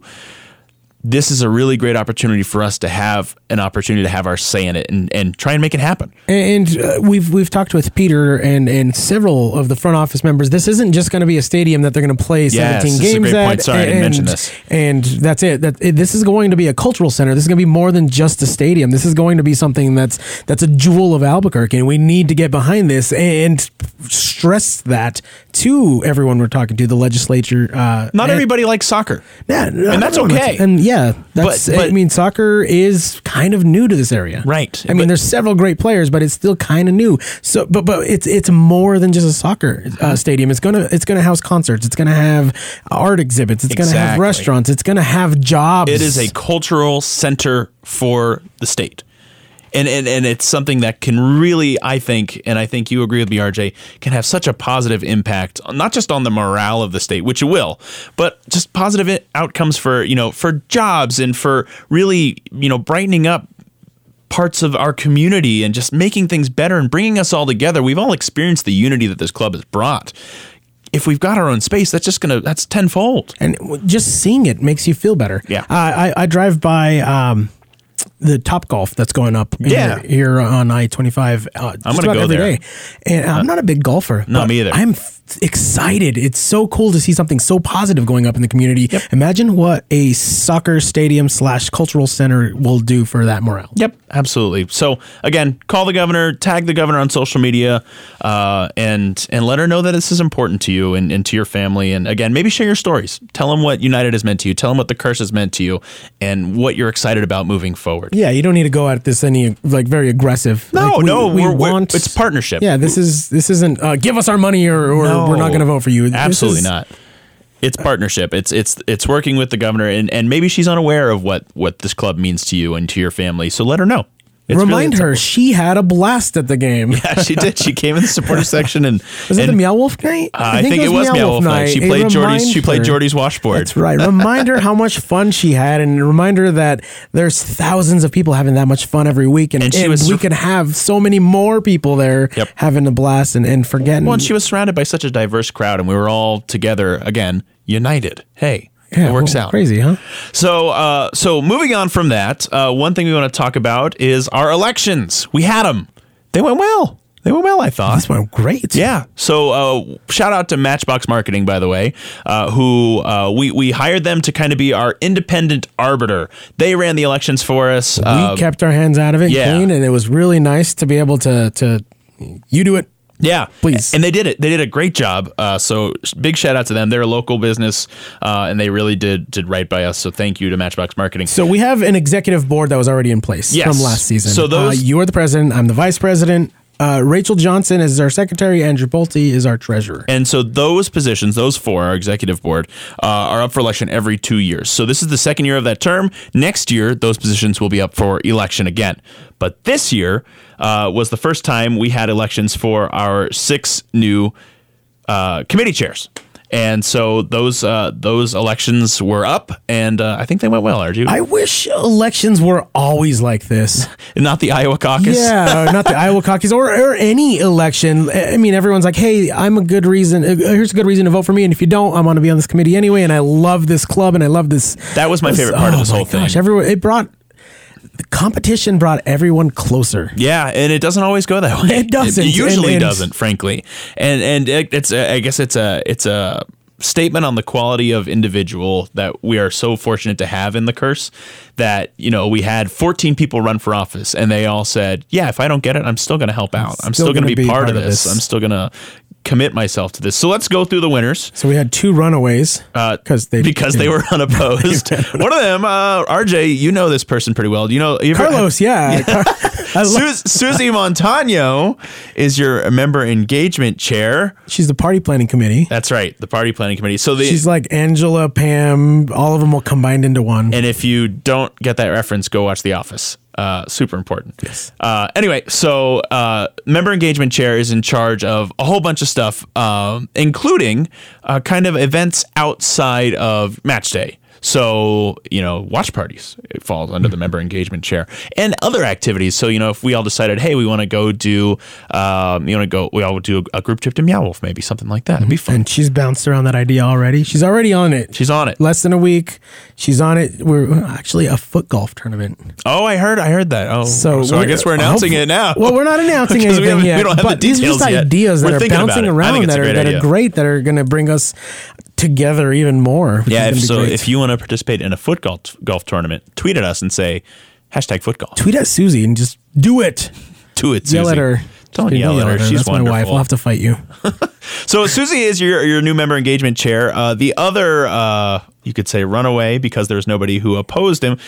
Speaker 4: this is a really great opportunity for us to have an opportunity to have our say in it and, and try and make it happen.
Speaker 3: And uh, we've we've talked with Peter and and several of the front office members. This isn't just going to be a stadium that they're going to play
Speaker 4: Yes,
Speaker 3: 17
Speaker 4: this is a
Speaker 3: games
Speaker 4: great
Speaker 3: at.
Speaker 4: point. Sorry, I
Speaker 3: and,
Speaker 4: didn't mention this.
Speaker 3: And that's it. That it, this is going to be a cultural center. This is going to be more than just a stadium. This is going to be something that's that's a jewel of Albuquerque, and we need to get behind this and stress that to everyone we're talking to, the legislature. Uh,
Speaker 4: Not
Speaker 3: and-
Speaker 4: everybody likes soccer.
Speaker 3: Yeah,
Speaker 4: and that's okay.
Speaker 3: And yeah, that's.
Speaker 4: But- but-
Speaker 3: I mean, soccer is kind of new to this area,
Speaker 4: Right.
Speaker 3: I mean,
Speaker 4: But-
Speaker 3: there's several great players, but it's still kind of new. So, but but it's it's more than just a soccer uh, stadium. It's gonna it's gonna house concerts. It's gonna have art exhibits. It's gonna have restaurants. It's gonna have jobs.
Speaker 4: It is a cultural center for the state. And, and, and it's something that can really, I think, and I think you agree with me, RJ, can have such a positive impact, not just on the morale of the state, which it will, but just positive outcomes for, you know, for jobs and for really, you know, brightening up parts of our community and just making things better and bringing us all together. We've all experienced the unity that this club has brought. If we've got our own space, that's just gonna that's tenfold.
Speaker 3: and just seeing it makes you feel better.
Speaker 4: Yeah.
Speaker 3: Uh, I I drive by. Um, the Top Golf that's going up
Speaker 4: Yeah.
Speaker 3: here, here on I twenty five. Uh, just
Speaker 4: gonna go
Speaker 3: every
Speaker 4: there.
Speaker 3: day. and I'm not a big golfer. Not
Speaker 4: me either.
Speaker 3: I'm f- excited. It's so cool to see something so positive going up in the community. Imagine what a soccer stadium slash cultural center will do for that morale.
Speaker 4: Yep, absolutely. So again, call the governor, tag the governor on social media, uh, and and let her know that this is important to you and, and to your family. And again, maybe share your stories. Tell them what United has meant to you. Tell them what the curse has meant to you, and what you're excited about moving forward.
Speaker 3: Yeah, you don't need to go at this any like very aggressive.
Speaker 4: No,
Speaker 3: Like, we-
Speaker 4: no,
Speaker 3: we want
Speaker 4: it's partnership.
Speaker 3: Yeah, this is this isn't uh, give us our money or, or or we're not going to vote for you.
Speaker 4: Absolutely
Speaker 3: is-
Speaker 4: not. It's partnership. It's it's it's working with the governor, and, and maybe she's unaware of what what this club means to you and to your family. So let her know. It's
Speaker 3: Remind
Speaker 4: that
Speaker 3: her she had a blast at the game.
Speaker 4: Yeah, she did. She came in the supporter section and
Speaker 3: Was it the Meow Wolf night?
Speaker 4: uh, I, think, it was Meow Wolf night. She
Speaker 3: Hey,
Speaker 4: played Jordy's. She played. Jordy's washboard.
Speaker 3: That's right. Remind her how much fun she had, and remind her that there's thousands of people having that much fun every week, and,
Speaker 4: And she
Speaker 3: and
Speaker 4: was
Speaker 3: we could have so many more people there
Speaker 4: Yep.
Speaker 3: having a blast and, and forgetting.
Speaker 4: Well, and she was surrounded by such a diverse crowd, and we were all together again, united. Hey,
Speaker 3: Yeah,
Speaker 4: it works
Speaker 3: well,
Speaker 4: out.
Speaker 3: Crazy, huh?
Speaker 4: So, uh, so moving on from that, uh, one thing we want to talk about is our elections. We had them. They went well. They went well, I thought.
Speaker 3: This went great.
Speaker 4: Yeah. So uh, shout out to Matchbox Marketing, by the way, uh, who uh, we we hired them to kind of be our independent arbiter. They ran the elections for us.
Speaker 3: we
Speaker 4: Uh,
Speaker 3: kept our hands out of it,
Speaker 4: yeah.
Speaker 3: clean, and it was really nice to be able to to you do it.
Speaker 4: Yeah,
Speaker 3: Please.
Speaker 4: And they did it. They did a great job. Uh, so big shout out to them. They're a local business, uh, and they really did did right by us. So thank you to Matchbox Marketing.
Speaker 3: So we have an executive board that was already in place
Speaker 4: Yes.
Speaker 3: from last season.
Speaker 4: So those-
Speaker 3: uh, you are the president. I'm the vice president. Uh, Rachel Johnson is our secretary. Andrew Bolte is our treasurer.
Speaker 4: And so those positions, those four, our executive board, uh, are up for election every two years. So this is the second year of that term. Next year, those positions will be up for election again. But this year uh, was the first time we had elections for our six new uh, committee chairs. And so those uh, those elections were up, and uh, I think they went well. RJ,
Speaker 3: I wish elections were always like this.
Speaker 4: not the Iowa caucus.
Speaker 3: Yeah, not the Iowa caucus or, or any election. I mean, everyone's like, "Hey, I'm a good reason. uh, Here's a good reason to vote for me." And if you don't, I'm going to be on this committee anyway. And I love this club, and I love this.
Speaker 4: That was my
Speaker 3: this-
Speaker 4: favorite part of
Speaker 3: oh
Speaker 4: this
Speaker 3: my
Speaker 4: whole thing.
Speaker 3: Gosh, everyone, it brought the competition brought everyone closer.
Speaker 4: Yeah, and it doesn't always go that way.
Speaker 3: It doesn't,
Speaker 4: It usually
Speaker 3: and- and-
Speaker 4: doesn't, frankly. And and it, it's a, I guess it's a it's a statement on the quality of individual that we are so fortunate to have in the curse that you know we had 14 people run for office and they all said yeah if i don't get it i'm still going to help out i'm
Speaker 3: still
Speaker 4: still going to be,
Speaker 3: be
Speaker 4: part, of this. i'm still going to commit myself to this so let's go through the winners
Speaker 3: So we had two runaways
Speaker 4: uh,
Speaker 3: because they
Speaker 4: because they were unopposed one of them uh, rj you know this person pretty well you know you ever-
Speaker 3: Carlos. Yeah, Car-
Speaker 4: Sus- Susie Montaño is your member engagement chair.
Speaker 3: she's the party planning committee.
Speaker 4: That's right, the party planning committee. So the
Speaker 3: She's like Angela, Pam, all of them will combined into one.
Speaker 4: and if you don't get that reference, go watch The Office. Uh, super important. Yes. Uh, anyway, so uh, member engagement chair is in charge of a whole bunch of stuff, um, including uh, kind of events outside of match day. So, you know, watch parties, it falls under the member engagement chair and other activities. So, you know, if we all decided, hey, we want to go do, um, you want to go, we all would do a, group trip to Meow Wolf, maybe something like that. It'd be fun.
Speaker 3: and she's bounced around that idea already. She's already on it.
Speaker 4: She's on it.
Speaker 3: Less than a week. She's on it. We're actually a foot golf tournament.
Speaker 4: Oh, I heard, I heard that. Oh,
Speaker 3: So,
Speaker 4: so, I guess we're announcing it now.
Speaker 3: Well, we're not announcing
Speaker 4: we
Speaker 3: anything
Speaker 4: haven't-
Speaker 3: yet.
Speaker 4: we don't have the
Speaker 3: but these are just
Speaker 4: yet.
Speaker 3: ideas that
Speaker 4: We're
Speaker 3: are bouncing
Speaker 4: it. I think
Speaker 3: around that are that are great that are going to bring us together even more.
Speaker 4: Yeah, if so,
Speaker 3: great.
Speaker 4: if you want to participate in a foot golf, golf tournament, tweet at us and say hashtag foot golf.
Speaker 3: tweet at Susie and just do it.
Speaker 4: Do it, Susie.
Speaker 3: Yell at her.
Speaker 4: Don't
Speaker 3: Just
Speaker 4: yell at her. She's
Speaker 3: That's
Speaker 4: wonderful.
Speaker 3: my wife. We'll have to fight you.
Speaker 4: So Susie is your your new member engagement chair. Uh, the other, uh, you could say, runaway because there's nobody who opposed him.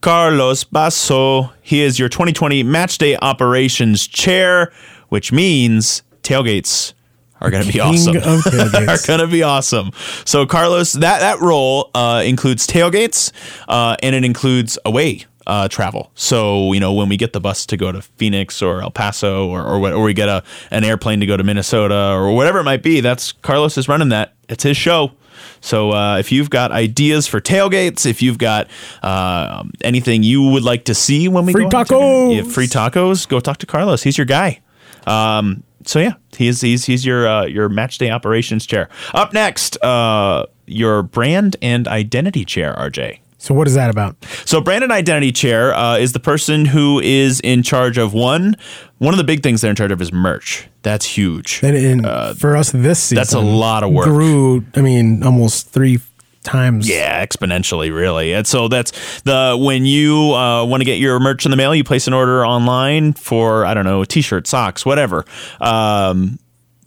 Speaker 4: Carlos Basso. He is your 2020 Match Day Operations Chair, which means tailgates are going to be awesome. are going to be awesome. So Carlos, that that role uh, includes tailgates, uh, and it includes away. Uh, travel. So you know when we get the bus to go to Phoenix or El Paso or or, what- or we get a an airplane to go to Minnesota or whatever it might be. That's Carlos is running that. It's his show. So uh, if you've got ideas for tailgates, if you've got uh, anything you would like to see when we
Speaker 3: Free
Speaker 4: go
Speaker 3: tacos!
Speaker 4: free tacos, go talk to Carlos. He's your guy. Um, so yeah, he's he's he's your uh, your match day operations chair. Up next, uh, your brand and identity chair, RJ.
Speaker 3: So what is that about?
Speaker 4: So brand and identity chair uh, is the person who is in charge of one. One of the big things they're in charge of is merch. That's huge.
Speaker 3: And, and for us this season,
Speaker 4: Uh, that's a lot of work.
Speaker 3: Grew, I mean, almost three times.
Speaker 4: Yeah, exponentially, really. And so that's the when you uh, want to get your merch in the mail, you place an order online for I don't know, t-shirt, socks, whatever. Um,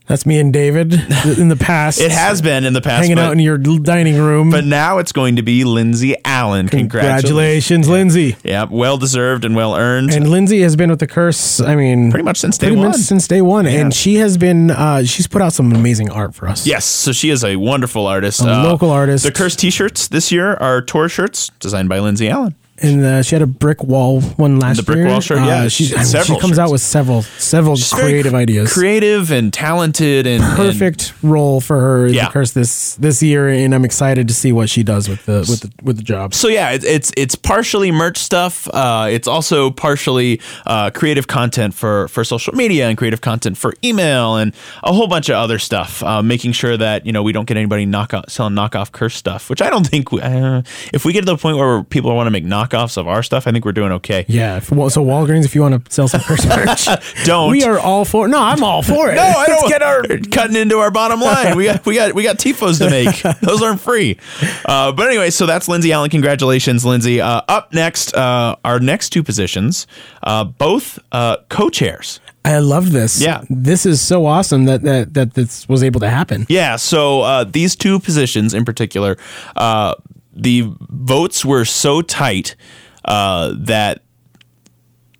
Speaker 3: That's me and David in the past.
Speaker 4: It has been in the past,
Speaker 3: hanging
Speaker 4: but,
Speaker 3: out in your dining room.
Speaker 4: but now it's going to be Lindsay Allen. Congratulations.
Speaker 3: Congratulations, Lindsay.
Speaker 4: Yeah, well deserved and well earned.
Speaker 3: And Lindsay has been with the curse. I mean,
Speaker 4: Pretty much since day
Speaker 3: pretty
Speaker 4: one.
Speaker 3: much since day one, and she has been. Uh, she's put out some amazing art for us.
Speaker 4: Yes, so she is a wonderful artist.
Speaker 3: A local artist.
Speaker 4: The Curse T-shirts this year are tour shirts designed by Lindsay Allen.
Speaker 3: And uh, she had a brick wall one last
Speaker 4: The brick
Speaker 3: year.
Speaker 4: wall shirt,
Speaker 3: Uh,
Speaker 4: yeah,
Speaker 3: she, I mean, she comes out with several, several
Speaker 4: She's
Speaker 3: creative
Speaker 4: cr-
Speaker 3: ideas.
Speaker 4: creative and talented, and and-
Speaker 3: Perfect role for her
Speaker 4: Yeah.
Speaker 3: the curse this this year, and I'm excited to see what she does with the with the with the job.
Speaker 4: so yeah, it's it's it's partially merch stuff. Uh, it's also partially uh, creative content for for social media and creative content for email and a whole bunch of other stuff. Uh, making sure that you know we don't get anybody knock off, selling knockoff curse stuff, which I don't think. We, uh, if we get to the point where people want to make knockoffs of our stuff, I think we're doing okay.
Speaker 3: Yeah. If, well, so Walgreens, if you want to sell some curse merch,
Speaker 4: Don't.
Speaker 3: we are all for. No, I'm all for it.
Speaker 4: No, I don't.
Speaker 3: Get our.
Speaker 4: cutting into our bottom line. We got we got we got tifos to make. Those aren't free. Uh, but anyway, so that's Lindsay Allen. Congratulations, Lindsay. Uh, up next, uh, our next two positions, uh, both uh, co-chairs.
Speaker 3: I love this.
Speaker 4: Yeah.
Speaker 3: This is so awesome that that that this was able to happen.
Speaker 4: Yeah. So uh, these two positions in particular, uh, the votes were so tight uh, that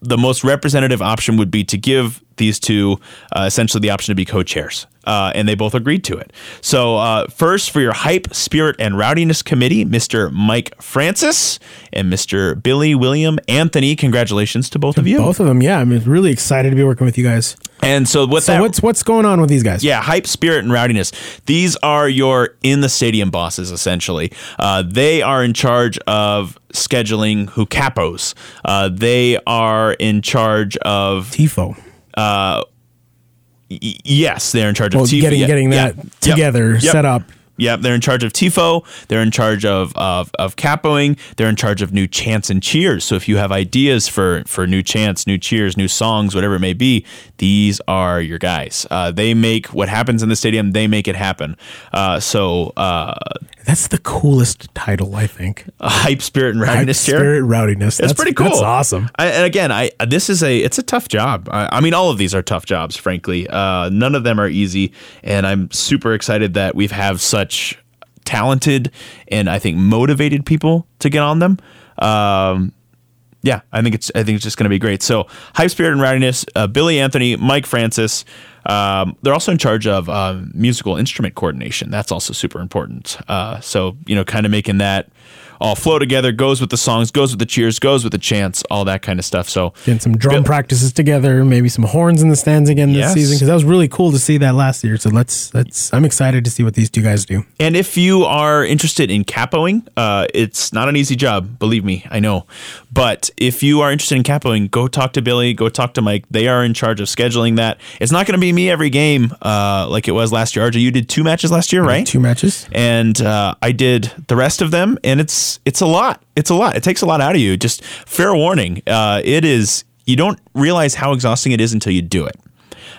Speaker 4: the most representative option would be to give these two uh, essentially the option to be co-chairs. Uh, and they both agreed to it. So, uh, first for your hype, spirit, and rowdiness committee, Mr. Mike Francis and Mr. Billy William Anthony. Congratulations to both of you.
Speaker 3: Both of them. Yeah, I'm really excited to be working with you guys.
Speaker 4: And so, what
Speaker 3: So
Speaker 4: that
Speaker 3: what's what's going on with these guys?
Speaker 4: yeah, hype, spirit, and rowdiness. These are your in the stadium bosses, essentially. Uh, they are in charge of scheduling who capos. Uh, they are in charge of
Speaker 3: Tifo.
Speaker 4: y- yes, they're in charge
Speaker 3: Well,
Speaker 4: of tifo.
Speaker 3: getting
Speaker 4: Yeah,
Speaker 3: getting
Speaker 4: yeah.
Speaker 3: that
Speaker 4: Yep.
Speaker 3: together,
Speaker 4: Yep.
Speaker 3: set up.
Speaker 4: Yep, they're in charge of tifo. They're in charge of, of of capoing. They're in charge of new chants and cheers. So if you have ideas for for new chants, new cheers, new songs, whatever it may be, these are your guys. Uh, they make what happens in the stadium. They make it happen. Uh, so uh,
Speaker 3: That's the coolest title, I think.
Speaker 4: hype, spirit, and rowdiness chair.
Speaker 3: Spirit rowdiness.
Speaker 4: It's
Speaker 3: That's
Speaker 4: pretty cool.
Speaker 3: That's awesome.
Speaker 4: I, and again, I this is a it's a tough job. I, I mean, all of these are tough jobs. Frankly, uh, none of them are easy, and I'm super excited that we have such talented and I think motivated people to get on them. Um, yeah, I think it's I think it's just going to be great. So, hype spirit and rowdiness, uh, Billy Anthony, Mike Francis. Um, they're also in charge of uh, musical instrument coordination. That's also super important. Uh, so, you know, kind of making that all flow together, goes with the songs, goes with the cheers, goes with the chants, all that kind of stuff. So,
Speaker 3: Getting some drum practices together, maybe some horns in the stands again this
Speaker 4: Yes.
Speaker 3: season because that was really cool to see that last year. So let's let's. I'm excited to see what these two guys do.
Speaker 4: And if you are interested in capoing, uh, it's not an easy job, believe me, I know. But if you are interested in capoing, go talk to Billy, go talk to Mike. They are in charge of scheduling that. It's not going to be me every game uh, like it was last year. RJ, you did two matches last year, right?
Speaker 3: Two matches.
Speaker 4: and uh, I did the rest of them, and it's it's a lot. It's a lot. It takes a lot out of you. Just fair warning, uh, it is. You don't realize how exhausting it is until you do it.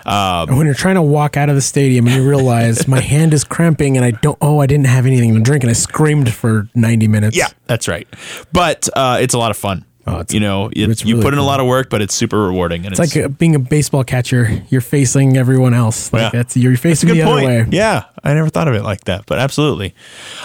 Speaker 3: And when you're trying to walk out of the stadium and you realize my hand is cramping and I don't. Oh, I didn't have anything to drink and I screamed for 90 minutes.
Speaker 4: Yeah, that's right. But uh, it's a lot of fun.
Speaker 3: Oh, it's-
Speaker 4: you know, it,
Speaker 3: it's
Speaker 4: you put in a lot of work, but it's super rewarding. And
Speaker 3: It's like uh, being a baseball catcher. You're facing everyone else. Like
Speaker 4: Yeah.
Speaker 3: that's you're facing
Speaker 4: Good
Speaker 3: the
Speaker 4: point.
Speaker 3: other way.
Speaker 4: Yeah, I never thought of it like that, but absolutely.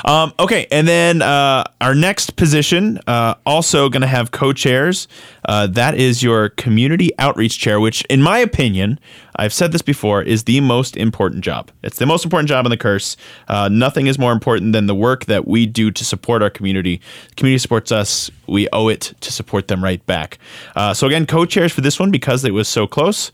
Speaker 4: Um, okay, and then uh, our next position, uh, also going to have co-chairs. Uh, that is your community outreach chair, which, in my opinion, I've said this before, is the most important job. It's the most important job in the curse. Uh, nothing is more important than the work that we do to support our community. The community supports us. We owe it to support them right back. Uh, so again, co-chairs for this one because it was so close.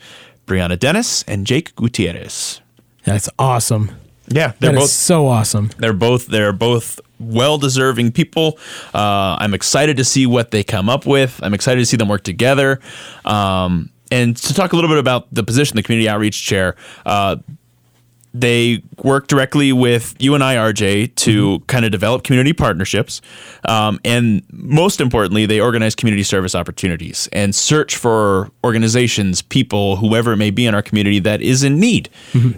Speaker 4: Brianna Dennis and Jake Gutierrez.
Speaker 3: That's awesome.
Speaker 4: Yeah, they're
Speaker 3: That
Speaker 4: both
Speaker 3: so awesome.
Speaker 4: they're both they're both well deserving people. Uh, I'm excited to see what they come up with. I'm excited to see them work together. Um, and to talk a little bit about the position, the community outreach chair. Uh, they work directly with you and I, RJ, to kind of develop community partnerships. Um, and most importantly, they organize community service opportunities and search for organizations, people, whoever it may be in our community that is in need,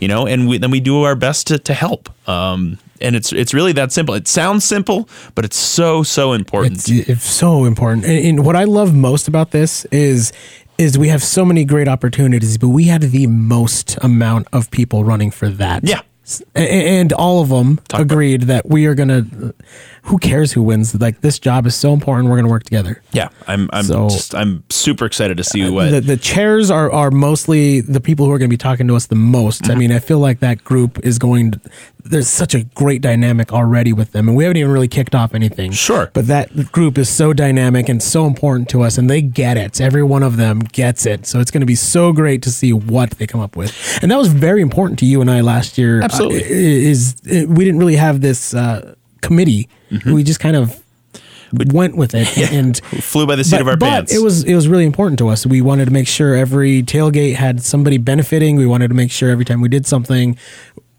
Speaker 4: you know, and we, then we do our best to, to help. Um, and it's it's really that simple. It sounds simple, but it's so so important.
Speaker 3: It's, it's so important. And, and what I love most about this is is we have so many great opportunities, but we had the most amount of people running for that.
Speaker 4: Yeah.
Speaker 3: S- a- a- And all of them
Speaker 4: Talk
Speaker 3: agreed that we are going to, who cares who wins? Like, this job is so important. We're going to work together.
Speaker 4: Yeah, I'm I'm
Speaker 3: So-
Speaker 4: just I'm super excited to see what
Speaker 3: The, the chairs are, are mostly the people who are going to be talking to us the most.
Speaker 4: Mm-hmm.
Speaker 3: I mean, I feel like that group is going. To, there's such a great dynamic already with them, and we haven't even really kicked off anything.
Speaker 4: Sure.
Speaker 3: but that group is so dynamic and so important to us, and they get it. Every one of them gets it. So it's going to be so great to see what they come up with, and that was very important to you and I last year.
Speaker 4: Absolutely.
Speaker 3: uh, is we didn't really have this uh, committee.
Speaker 4: Mm-hmm.
Speaker 3: We just kind of. Went with it and
Speaker 4: flew by the seat
Speaker 3: but,
Speaker 4: of our
Speaker 3: but
Speaker 4: pants.
Speaker 3: it was it was really important to us. We wanted to make sure every tailgate had somebody benefiting. We wanted to make sure every time we did something,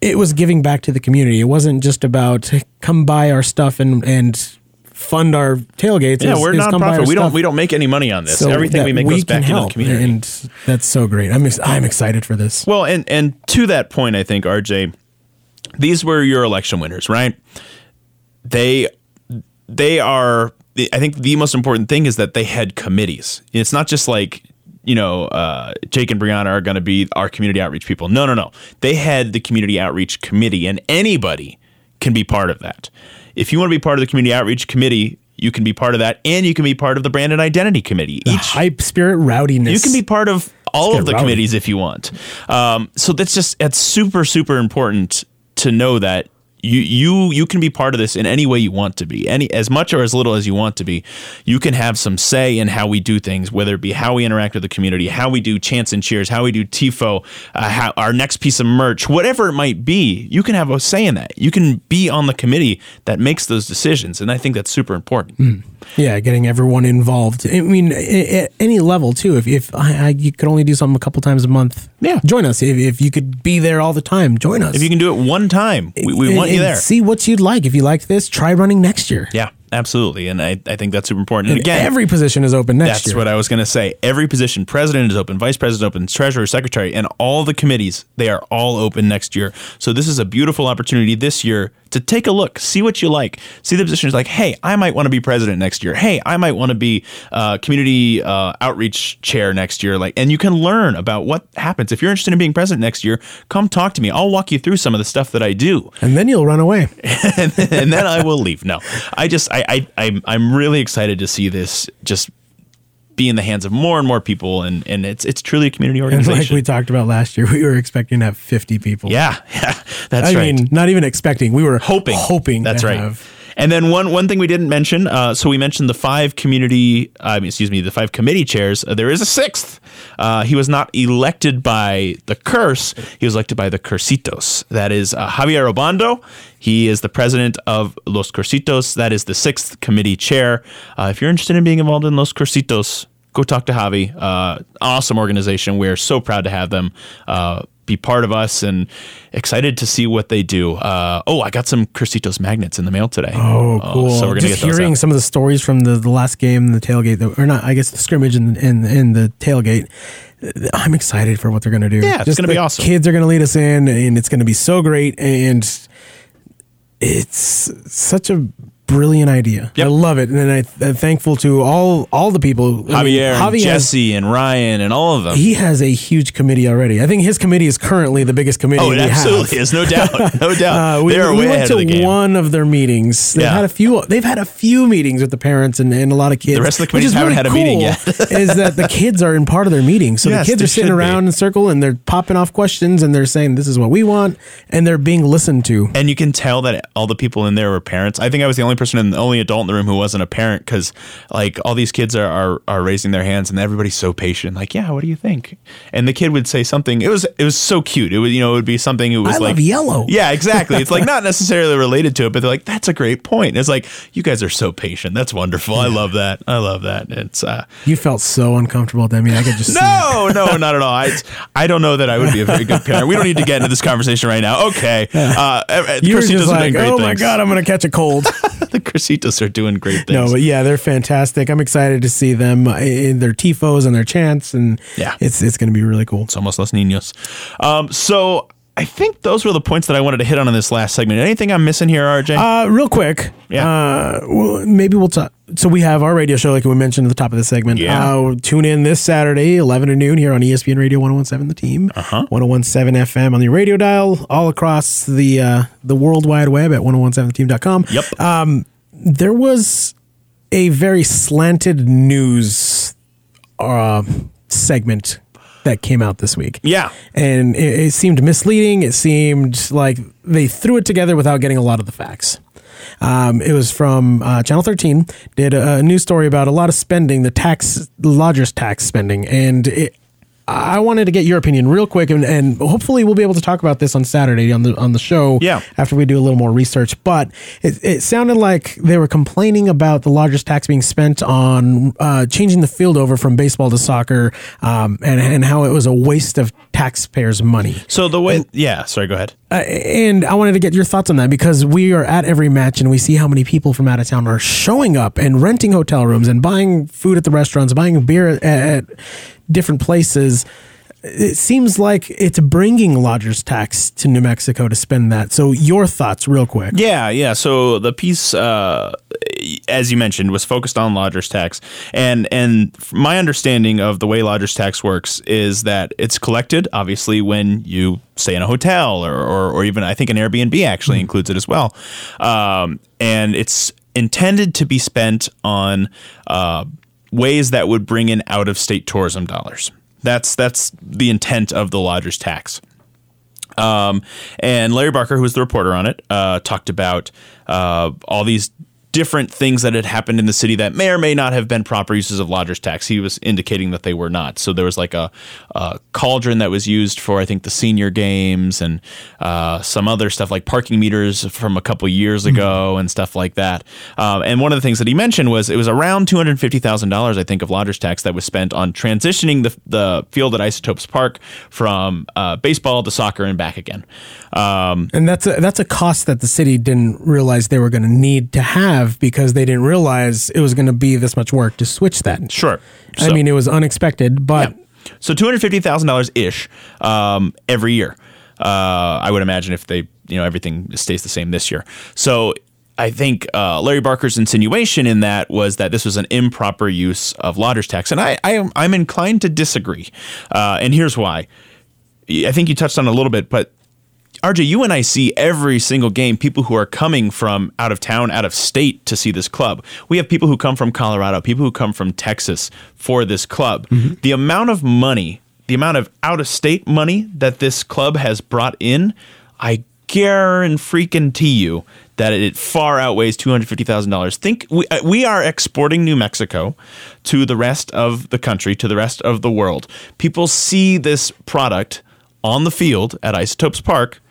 Speaker 3: it was giving back to the community. It wasn't just about come buy our stuff and and fund our tailgates.
Speaker 4: Yeah, we're
Speaker 3: it was come buy our
Speaker 4: nonprofit. We don't we don't make any money on this.
Speaker 3: so
Speaker 4: Everything we make goes back
Speaker 3: can
Speaker 4: into the community.
Speaker 3: and that's so great. I'm ex- I'm excited for this.
Speaker 4: Well, and and to that point, I think RJ, these were your election winners, right? They they are. I think the most important thing is that they had committees. It's not just like you know uh, Jake and Brianna are going to be our community outreach people. No, no, no. They had the community outreach committee, and anybody can be part of that. If you want to be part of the community outreach committee. You can be part of that, and you can be part of the brand and identity committee.
Speaker 3: The hype, spirit, rowdiness.
Speaker 4: You can be part of all of the
Speaker 3: rowdy.
Speaker 4: committees if you want. Um, so that's just it's super super important to know that you you you can be part of this in any way you want to be any as much or as little as you want to be you can have some say in how we do things whether it be how we interact with the community how we do chants and cheers how we do tifo uh, how, our next piece of merch whatever it might be you can have a say in that you can be on the committee that makes those decisions and i think that's super important
Speaker 3: Yeah, getting everyone involved. I mean, at any level too. If if I, I, you could only do something a couple times a month,
Speaker 4: Yeah.
Speaker 3: join us. If, if you could be there all the time, join us.
Speaker 4: if you can do it one time we, we
Speaker 3: And-
Speaker 4: want you there
Speaker 3: See what you'd like. If you like this, try running next year.
Speaker 4: yeah absolutely and i, I think that's super important and
Speaker 3: And
Speaker 4: again
Speaker 3: every position is open next
Speaker 4: That's
Speaker 3: year.
Speaker 4: what I was going to say. Every position, president is open, vice president is open, treasurer, secretary, and all the committees, they are all open next year. So this is a beautiful opportunity this year to take a look, see what you like, see the positions like, hey, I might want to be president next year. Hey, I might want to be uh, community uh, outreach chair next year. Like, and you can learn about what happens if you're interested in being president next year. Come talk to me. I'll walk you through some of the stuff that I do
Speaker 3: and then you'll run away.
Speaker 4: and, and then I will leave. No, I just I, I I'm I'm really excited to see this just be in the hands of more and more people, and and it's it's truly a community
Speaker 3: And
Speaker 4: organization.
Speaker 3: like we talked about last year, we were expecting to have 50 people.
Speaker 4: yeah, yeah, that's
Speaker 3: I
Speaker 4: right.
Speaker 3: I mean, not even expecting. We were
Speaker 4: hoping,
Speaker 3: hoping.
Speaker 4: That's
Speaker 3: to
Speaker 4: right.
Speaker 3: Have,
Speaker 4: And then one one thing we didn't mention. Uh, so we mentioned the five community, uh, excuse me, the five committee chairs. Uh, there is a sixth. Uh, he was not elected by the curse. He was elected by the Cursitos. That is uh, Javier Obando. He is the president of Los Cursitos. That is the sixth committee chair. Uh, if you're interested in being involved in Los Cursitos, go talk to Javi. Uh, awesome organization. We're so proud to have them uh, be part of us and excited to see what they do. Uh, oh, I got some Cursitos magnets in the mail today.
Speaker 3: Oh, cool!
Speaker 4: so we're gonna
Speaker 3: Just
Speaker 4: get those
Speaker 3: hearing
Speaker 4: out.
Speaker 3: some of the stories from the, the last game, the tailgate, that, or not? I guess the scrimmage and and, and the tailgate. I'm excited for what they're going to do.
Speaker 4: Yeah, it's
Speaker 3: Just
Speaker 4: gonna be awesome.
Speaker 3: Kids are going to lead us in, and it's going to be so great. And it's such a brilliant idea.
Speaker 4: Yep.
Speaker 3: I love it, and I, I'm thankful to all all the people. I mean,
Speaker 4: Javier, and
Speaker 3: Javi has-
Speaker 4: Jesse, and Ryan, and all of them.
Speaker 3: he has a huge committee already. I think his committee is currently the biggest committee.
Speaker 4: oh, it absolutely
Speaker 3: have.
Speaker 4: is, no doubt, no doubt.
Speaker 3: Uh, we, we went to
Speaker 4: of the game.
Speaker 3: one of their meetings. They've
Speaker 4: Yeah.
Speaker 3: had a few. They've had a few meetings with the parents and, and a lot of kids.
Speaker 4: The rest of the committees haven't
Speaker 3: really
Speaker 4: had a meeting yet.
Speaker 3: is that the kids are in part of their meeting? So
Speaker 4: Yes,
Speaker 3: the kids are sitting
Speaker 4: should be.
Speaker 3: around in a circle and they're popping off questions and they're saying, "This is what we want," and they're being listened to.
Speaker 4: And you can tell that all the people in there were parents. I think I was the only person and the only adult in the room who wasn't a parent because, like, all these kids are, are are raising their hands and everybody's so patient. Like, yeah, what do you think? And the kid would say something. It was it was so cute. It would you know it would be something. It was
Speaker 3: I
Speaker 4: like
Speaker 3: love yellow.
Speaker 4: Yeah, exactly. It's like not necessarily related to it, but they're like, that's a great point. And it's like you guys are so patient. That's wonderful. I love that. I love that. It's uh,
Speaker 3: You felt so uncomfortable, Demi. I mean, I could just
Speaker 4: no, no, not at all. I, I don't know that I would be a very good parent. We don't need to get into this conversation right now. Okay. Uh,
Speaker 3: were just like, "Oh my god, I'm gonna catch a cold."
Speaker 4: the Cursitos are doing great things.
Speaker 3: No, but yeah, they're fantastic. I'm excited to see them in their tifos and their chants, and
Speaker 4: Yeah.
Speaker 3: it's it's going to be really cool.
Speaker 4: Somos los niños. Um, so I think those were the points that I wanted to hit on in this last segment. Anything I'm missing here, RJ?
Speaker 3: Uh, real quick,
Speaker 4: Yeah.
Speaker 3: Uh, well, maybe we'll talk so we have our radio show, like we mentioned at the top of the segment.
Speaker 4: Yeah.
Speaker 3: Uh, tune in this Saturday, 11 to noon, here on ESPN Radio 1017, The Team. Uh-huh. 1017 FM on the radio dial, all across the uh, the World Wide Web at 1017theteam.com.
Speaker 4: Yep.
Speaker 3: Um, there was a very slanted news uh, segment that came out this week.
Speaker 4: Yeah.
Speaker 3: And it, it seemed misleading. It seemed like they threw it together without getting a lot of the facts. Um, it was from uh, Channel 13, did a, a news story about a lot of spending, the tax, lodgers tax spending. And it, I wanted to get your opinion real quick, and, and hopefully we'll be able to talk about this on Saturday on the on the show.
Speaker 4: Yeah.
Speaker 3: After we do a little more research, but it, it sounded like they were complaining about the largest tax being spent on uh, changing the field over from baseball to soccer, um, and and how it was a waste of taxpayers' money.
Speaker 4: So the way, yeah, sorry, go ahead.
Speaker 3: Uh, and I wanted to get your thoughts on that because we are at every match and we see how many people from out of town are showing up and renting hotel rooms and buying food at the restaurants, buying beer at, at different places. It seems like it's bringing lodgers tax to New Mexico to spend that. So your thoughts, real quick.
Speaker 4: Yeah, yeah. So the piece, uh, as you mentioned, was focused on lodgers tax, and and my understanding of the way lodgers tax works is that it's collected obviously when you stay in a hotel or or, or even I think an Airbnb actually includes it as well, um, and it's intended to be spent on uh, ways that would bring in out of state tourism dollars. That's that's the intent of the lodgers tax. Um, and Larry Barker, who was the reporter on it, uh, talked about uh, all these different things that had happened in the city that may or may not have been proper uses of lodgers tax. He was indicating that they were not. So there was like a, a cauldron that was used for, I think, the senior games and uh, some other stuff like parking meters from a couple years ago and stuff like that. Um, and one of the things that he mentioned was it was around two hundred fifty thousand dollars, I think, of lodgers tax that was spent on transitioning the the field at Isotopes Park from uh, baseball to soccer and back again. Um,
Speaker 3: And that's a, that's a cost that the city didn't realize they were going to need to have because they didn't realize it was going to be this much work to switch that.
Speaker 4: sure.
Speaker 3: I mean, it was unexpected, but
Speaker 4: Yeah. So two hundred fifty thousand dollars ish um, every year. Uh, I would imagine if they, you know, everything stays the same this year. So I think uh, Larry Barker's insinuation in that was that this was an improper use of lodgers tax, and I, I am I'm inclined to disagree. Uh, and here's why. I think you touched on it a little bit, but RJ, you and I see every single game people who are coming from out of town, out of state to see this club. We have people who come from Colorado, people who come from Texas for this club. The amount of money, the amount of out of state money that this club has brought in, I guarantee you that it far outweighs two hundred fifty thousand dollars. Think we uh, we are exporting New Mexico to the rest of the country, to the rest of the world. People see this product on the field at Isotopes Park,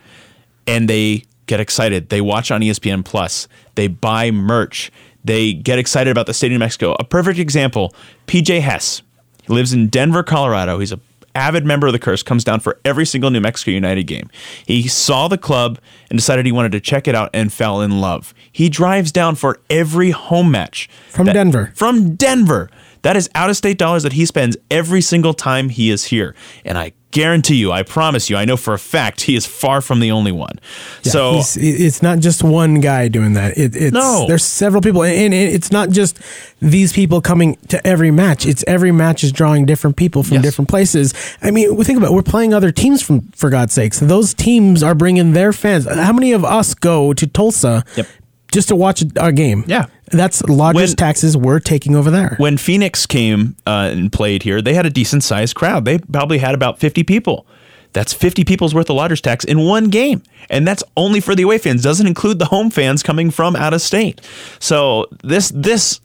Speaker 4: and they get excited. They watch on ESPN Plus. They buy merch. They get excited about the state of New Mexico. A perfect example: PJ Hess. He lives in Denver, Colorado. He's a avid member of the Curse. Comes down for every single New Mexico United game. He saw the club and decided he wanted to check it out and fell in love. He drives down for every home match
Speaker 3: From Denver.
Speaker 4: From Denver. That is out of state dollars that he spends every single time he is here. And I guarantee you, I promise you, I know for a fact he is far from the only one. so
Speaker 3: He's- it's not just one guy doing that. It, it's,
Speaker 4: No.
Speaker 3: there's several people, and and it's not just these people coming to every match. It's every match is drawing different people from
Speaker 4: Yes.
Speaker 3: different places. I mean, we think about it, we're playing other teams from for God's sakes. Those teams are bringing their fans. How many of us go to Tulsa?
Speaker 4: Yep.
Speaker 3: Just to watch a game.
Speaker 4: Yeah.
Speaker 3: That's lodgers
Speaker 4: When-
Speaker 3: taxes we're taking over there.
Speaker 4: when Phoenix came uh, and played here, they had a decent sized crowd. They probably had about 50 people. That's 50 people's worth of lodgers tax in one game. And that's only for the away fans, doesn't include the home fans coming from out of state. So this this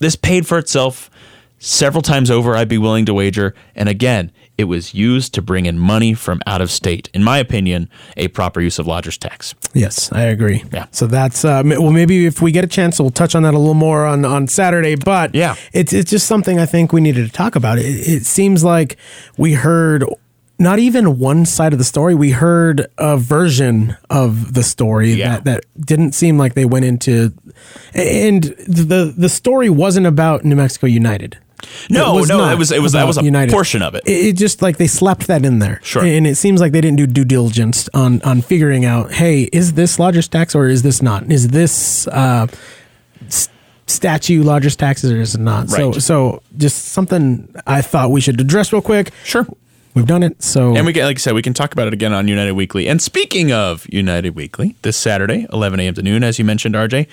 Speaker 4: this paid for itself several times over, I'd be willing to wager. And again, it was used to bring in money from out of state. In my opinion, a proper use of lodgers tax.
Speaker 3: Yes, I agree.
Speaker 4: Yeah.
Speaker 3: So that's uh, well, maybe if we get a chance, we'll touch on that a little more on on Saturday. But
Speaker 4: Yeah.
Speaker 3: it's it's just something I think we needed to talk about. It, it seems like we heard not even one side of the story. We heard a version of the story
Speaker 4: Yeah.
Speaker 3: that that didn't seem like they went into, and the the story wasn't about New Mexico United.
Speaker 4: No, it no,
Speaker 3: not
Speaker 4: it was- it was- that was a portion of it.
Speaker 3: It, it just like they slapped that in there.
Speaker 4: Sure.
Speaker 3: And it seems like they didn't do due diligence on on figuring out, hey, is this lodgers tax or is this not? Is this uh, s- statue lodger's taxes or is it not? So so just something I thought we should address real quick.
Speaker 4: Sure.
Speaker 3: We've done it. So
Speaker 4: And we can, like I said, we can talk about it again on United Weekly. And speaking of United Weekly, this Saturday, 11 a.m. to noon, as you mentioned, RJ,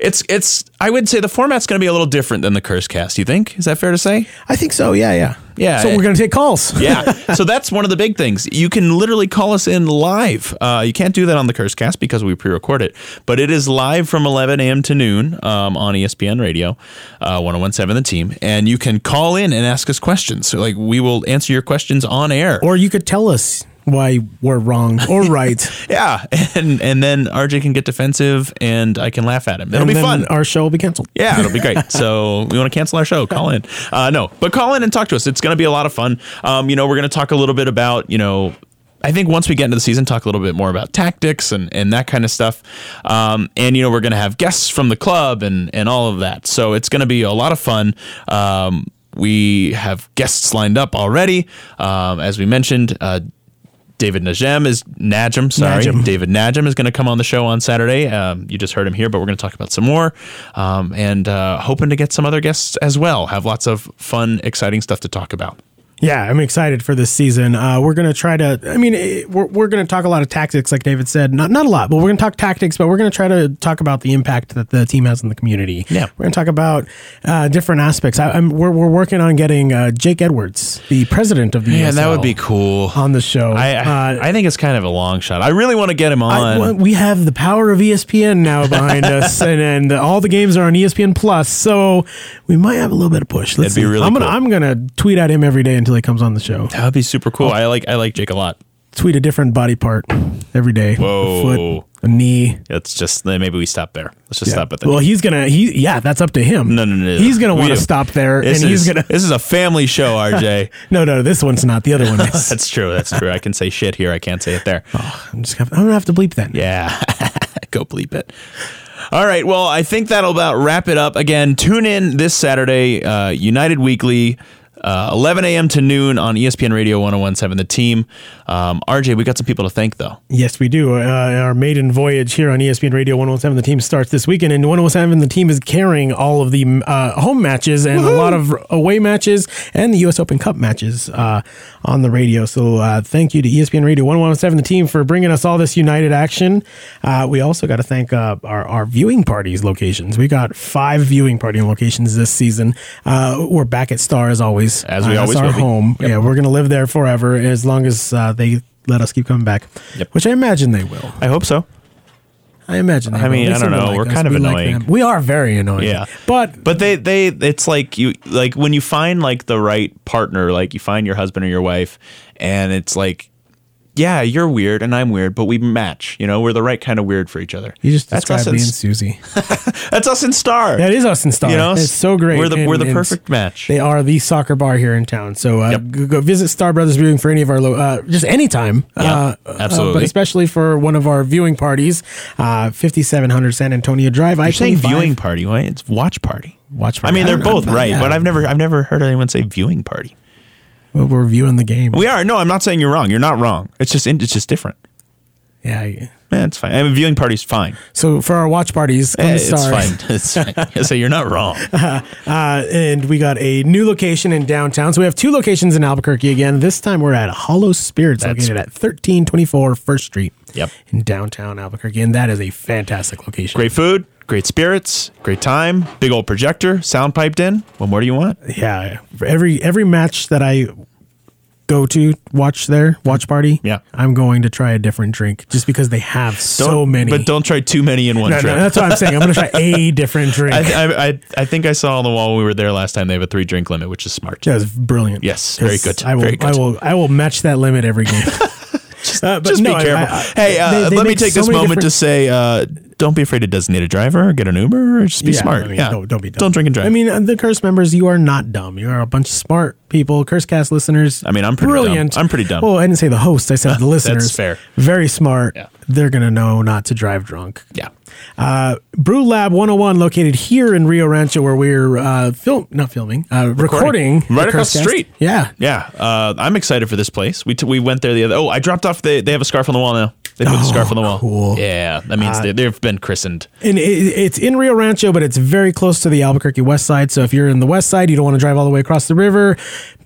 Speaker 4: it's it's. I would say the format's going to be a little different than the Curse Cast. You think? Is that fair to say?
Speaker 3: I think so. Yeah, yeah,
Speaker 4: Yeah,
Speaker 3: So we're gonna take calls.
Speaker 4: Yeah. so that's one of the big things. You can literally call us in live. Uh, you can't do that on the Curse Cast because we pre-record it, but it is live from 11 a.m. to noon um, on ESPN Radio, uh, 1017 The Team, and you can call in and ask us questions. So, like we will answer your questions on air.
Speaker 3: Or you could tell us why we're wrong or right.
Speaker 4: Yeah, and and then RJ can get defensive, and I can laugh at him. It'll
Speaker 3: and
Speaker 4: be fun.
Speaker 3: Our show will be canceled.
Speaker 4: Yeah, it'll be great. So we want to cancel our show? Call in. Uh, no, but call in and talk to us. It's going to be a lot of fun. Um, you know, we're going to talk a little bit about you know. I think once we get into the season, talk a little bit more about tactics and, and that kind of stuff. Um, and you know, we're going to have guests from the club and and all of that. So it's going to be a lot of fun. Um, we have guests lined up already. Um, as we mentioned, uh, David Najem is Najem, sorry. David Najem is going to come on the show on Saturday. Um, you just heard him here, but we're going to talk about some more um, and uh, hoping to get some other guests as well. Have lots of fun, exciting stuff to talk about.
Speaker 3: Yeah, I'm excited for this season. Uh, we're going to try to, I mean, eh, we're, we're going to talk a lot of tactics, like David said. Not, not a lot, but we're going to talk tactics, but we're going to try to talk about the impact that the team has in the community.
Speaker 4: Yeah.
Speaker 3: We're going to talk about uh, different aspects. I, I'm, we're, we're working on getting uh, Jake Edwards, the president of the
Speaker 4: Yeah, that would be cool.
Speaker 3: on the show.
Speaker 4: I, I,
Speaker 3: Uh,
Speaker 4: I think it's kind of a long shot. I really want to get him
Speaker 3: I-
Speaker 4: on.
Speaker 3: well, we have the power of ESPN now behind us, and, and all the games are on ESPN Plus, so we might have a little bit of push. Let's
Speaker 4: That'd be
Speaker 3: see.
Speaker 4: really
Speaker 3: I'm gonna
Speaker 4: cool.
Speaker 3: I'm gonna tweet at him every day until he comes on the show.
Speaker 4: that would be super cool. I like I like Jake a lot.
Speaker 3: Tweet a different body part every day.
Speaker 4: Whoa.
Speaker 3: A foot, a knee.
Speaker 4: It's just maybe we stop there. Let's just stop at that.
Speaker 3: Well, he's gonna. He yeah, that's up to him.
Speaker 4: no, no, no.
Speaker 3: He's gonna
Speaker 4: We
Speaker 3: want to
Speaker 4: do.
Speaker 3: stop there,
Speaker 4: This
Speaker 3: and he's gonna.
Speaker 4: This is a family show, RJ.
Speaker 3: No, no, this one's not. The other one is.
Speaker 4: That's true. That's true. I can say shit here. I can't say it there.
Speaker 3: I'm just. Gonna, I'm gonna have to bleep that.
Speaker 4: Yeah. Go bleep it. All right. Well, I think that'll about wrap it up. Again, tune in this Saturday, uh, United Weekly, uh, 11 a.m. to noon on ESPN Radio 1017, The Team. Um, RJ, we got some people to thank, though.
Speaker 3: Yes, we do. Uh, our maiden voyage here on ESPN Radio 107, the team starts this weekend. And 107, the team is carrying all of the uh, home matches and a lot of away matches and the U.S. Open Cup matches uh, on the radio. So uh, thank you to ESPN Radio 107, the team, for bringing us all this united action. Uh, we also got to thank uh, our, our viewing parties locations. We got five viewing party locations this season. Uh, we're back at Starr as always.
Speaker 4: As we
Speaker 3: Uh,
Speaker 4: always
Speaker 3: that's our
Speaker 4: will be.
Speaker 3: home. Yeah, we're going to live there forever as long as uh, they let us keep coming back,
Speaker 4: Yep.
Speaker 3: which I imagine they will.
Speaker 4: I hope so.
Speaker 3: I imagine. They
Speaker 4: I mean. I don't know.
Speaker 3: Like
Speaker 4: We're
Speaker 3: us.
Speaker 4: kind of
Speaker 3: We like
Speaker 4: annoying.
Speaker 3: them. we are very annoying.
Speaker 4: Yeah.
Speaker 3: but
Speaker 4: But they, they, it's like you, like when you find like the right partner, like you find your husband or your wife, and it's like, yeah, you're weird and I'm weird, but we match. You know, we're the right kind of weird for each other.
Speaker 3: you just
Speaker 4: that's
Speaker 3: described
Speaker 4: us
Speaker 3: me and Susie.
Speaker 4: that's us in Starr.
Speaker 3: That is us in Starr.
Speaker 4: You know,
Speaker 3: it's so great.
Speaker 4: We're the we're the
Speaker 3: And- and
Speaker 4: perfect match.
Speaker 3: They are the soccer bar here in town. So uh,
Speaker 4: Yep.
Speaker 3: go, go visit Starr Brothers Viewing for any of our lo- uh, just anytime.
Speaker 4: Yeah,
Speaker 3: uh,
Speaker 4: absolutely.
Speaker 3: Uh, but especially for one of our viewing parties, uh, 5700 San Antonio Drive.
Speaker 4: You're saying
Speaker 3: I-25.
Speaker 4: viewing party, right? It's watch party.
Speaker 3: Watch party.
Speaker 4: I mean, they're
Speaker 3: know.
Speaker 4: both right,
Speaker 3: Yeah.
Speaker 4: but I've never I've never heard anyone say viewing party.
Speaker 3: We're viewing the game.
Speaker 4: We are. No, I'm not saying you're wrong. You're not wrong. It's just it's just different.
Speaker 3: Yeah. yeah.
Speaker 4: Man, it's fine. I mean, viewing party's fine.
Speaker 3: So for our watch parties, come
Speaker 4: Eh,
Speaker 3: to
Speaker 4: it's
Speaker 3: Starr.
Speaker 4: fine. It's fine. so you're not wrong.
Speaker 3: Uh, and we got a new location in downtown. So we have two locations in Albuquerque again. This time we're at Hollow Spirits,
Speaker 4: That's-
Speaker 3: located at 1324 First Street.
Speaker 4: Yep.
Speaker 3: In downtown Albuquerque. And that is a fantastic location.
Speaker 4: Great food, great spirits, great time. Big old projector, sound piped in. What more do you want?
Speaker 3: Yeah. For every every match that I go to watch there, watch party,
Speaker 4: Yeah.
Speaker 3: I'm going to try a different drink just because they have so
Speaker 4: Don't-
Speaker 3: many.
Speaker 4: but don't try too many in one
Speaker 3: no,
Speaker 4: trip.
Speaker 3: no, that's what I'm saying. I'm going to try a different drink.
Speaker 4: I, I, I, I think I saw on the wall when we were there last time they have a three drink limit, which is smart.
Speaker 3: that was brilliant.
Speaker 4: Yes, very good,
Speaker 3: I will,
Speaker 4: good.
Speaker 3: I will, I will match that limit every game. Uh, but
Speaker 4: Just
Speaker 3: no,
Speaker 4: be careful.
Speaker 3: I- I-
Speaker 4: hey, uh,
Speaker 3: they- they
Speaker 4: let me take
Speaker 3: so
Speaker 4: this moment to say, uh, don't be afraid to designate a driver or get an Uber or just be
Speaker 3: Yeah,
Speaker 4: smart.
Speaker 3: I mean,
Speaker 4: yeah,
Speaker 3: Don't, don't be dumb.
Speaker 4: Don't drink and drive.
Speaker 3: I mean, uh, the Curse members, you are not dumb. You are a bunch of smart people. Cursecast listeners.
Speaker 4: I mean, I'm pretty dumb.
Speaker 3: brilliant.
Speaker 4: I'm pretty dumb.
Speaker 3: Well, I didn't say the host. I said the listeners.
Speaker 4: fair.
Speaker 3: Very smart.
Speaker 4: Yeah.
Speaker 3: They're gonna know not to drive drunk.
Speaker 4: yeah.
Speaker 3: Uh, Brew Lab 101, located here in Rio Rancho, where we're uh, film not filming, uh, recording,
Speaker 4: Right across the
Speaker 3: Cursecast.
Speaker 4: street.
Speaker 3: Yeah.
Speaker 4: Yeah, uh, I'm excited for this place. We, t- we went there the other. Oh, I dropped off. The, they have a scarf on the wall now. They put the
Speaker 3: Oh,
Speaker 4: scarf on the wall.
Speaker 3: cool.
Speaker 4: Yeah, that means
Speaker 3: Uh,
Speaker 4: they, they've been christened.
Speaker 3: And it, it's in Rio Rancho, but it's very close to the Albuquerque west side. So if you're in the west side, you don't want to drive all the way across the river.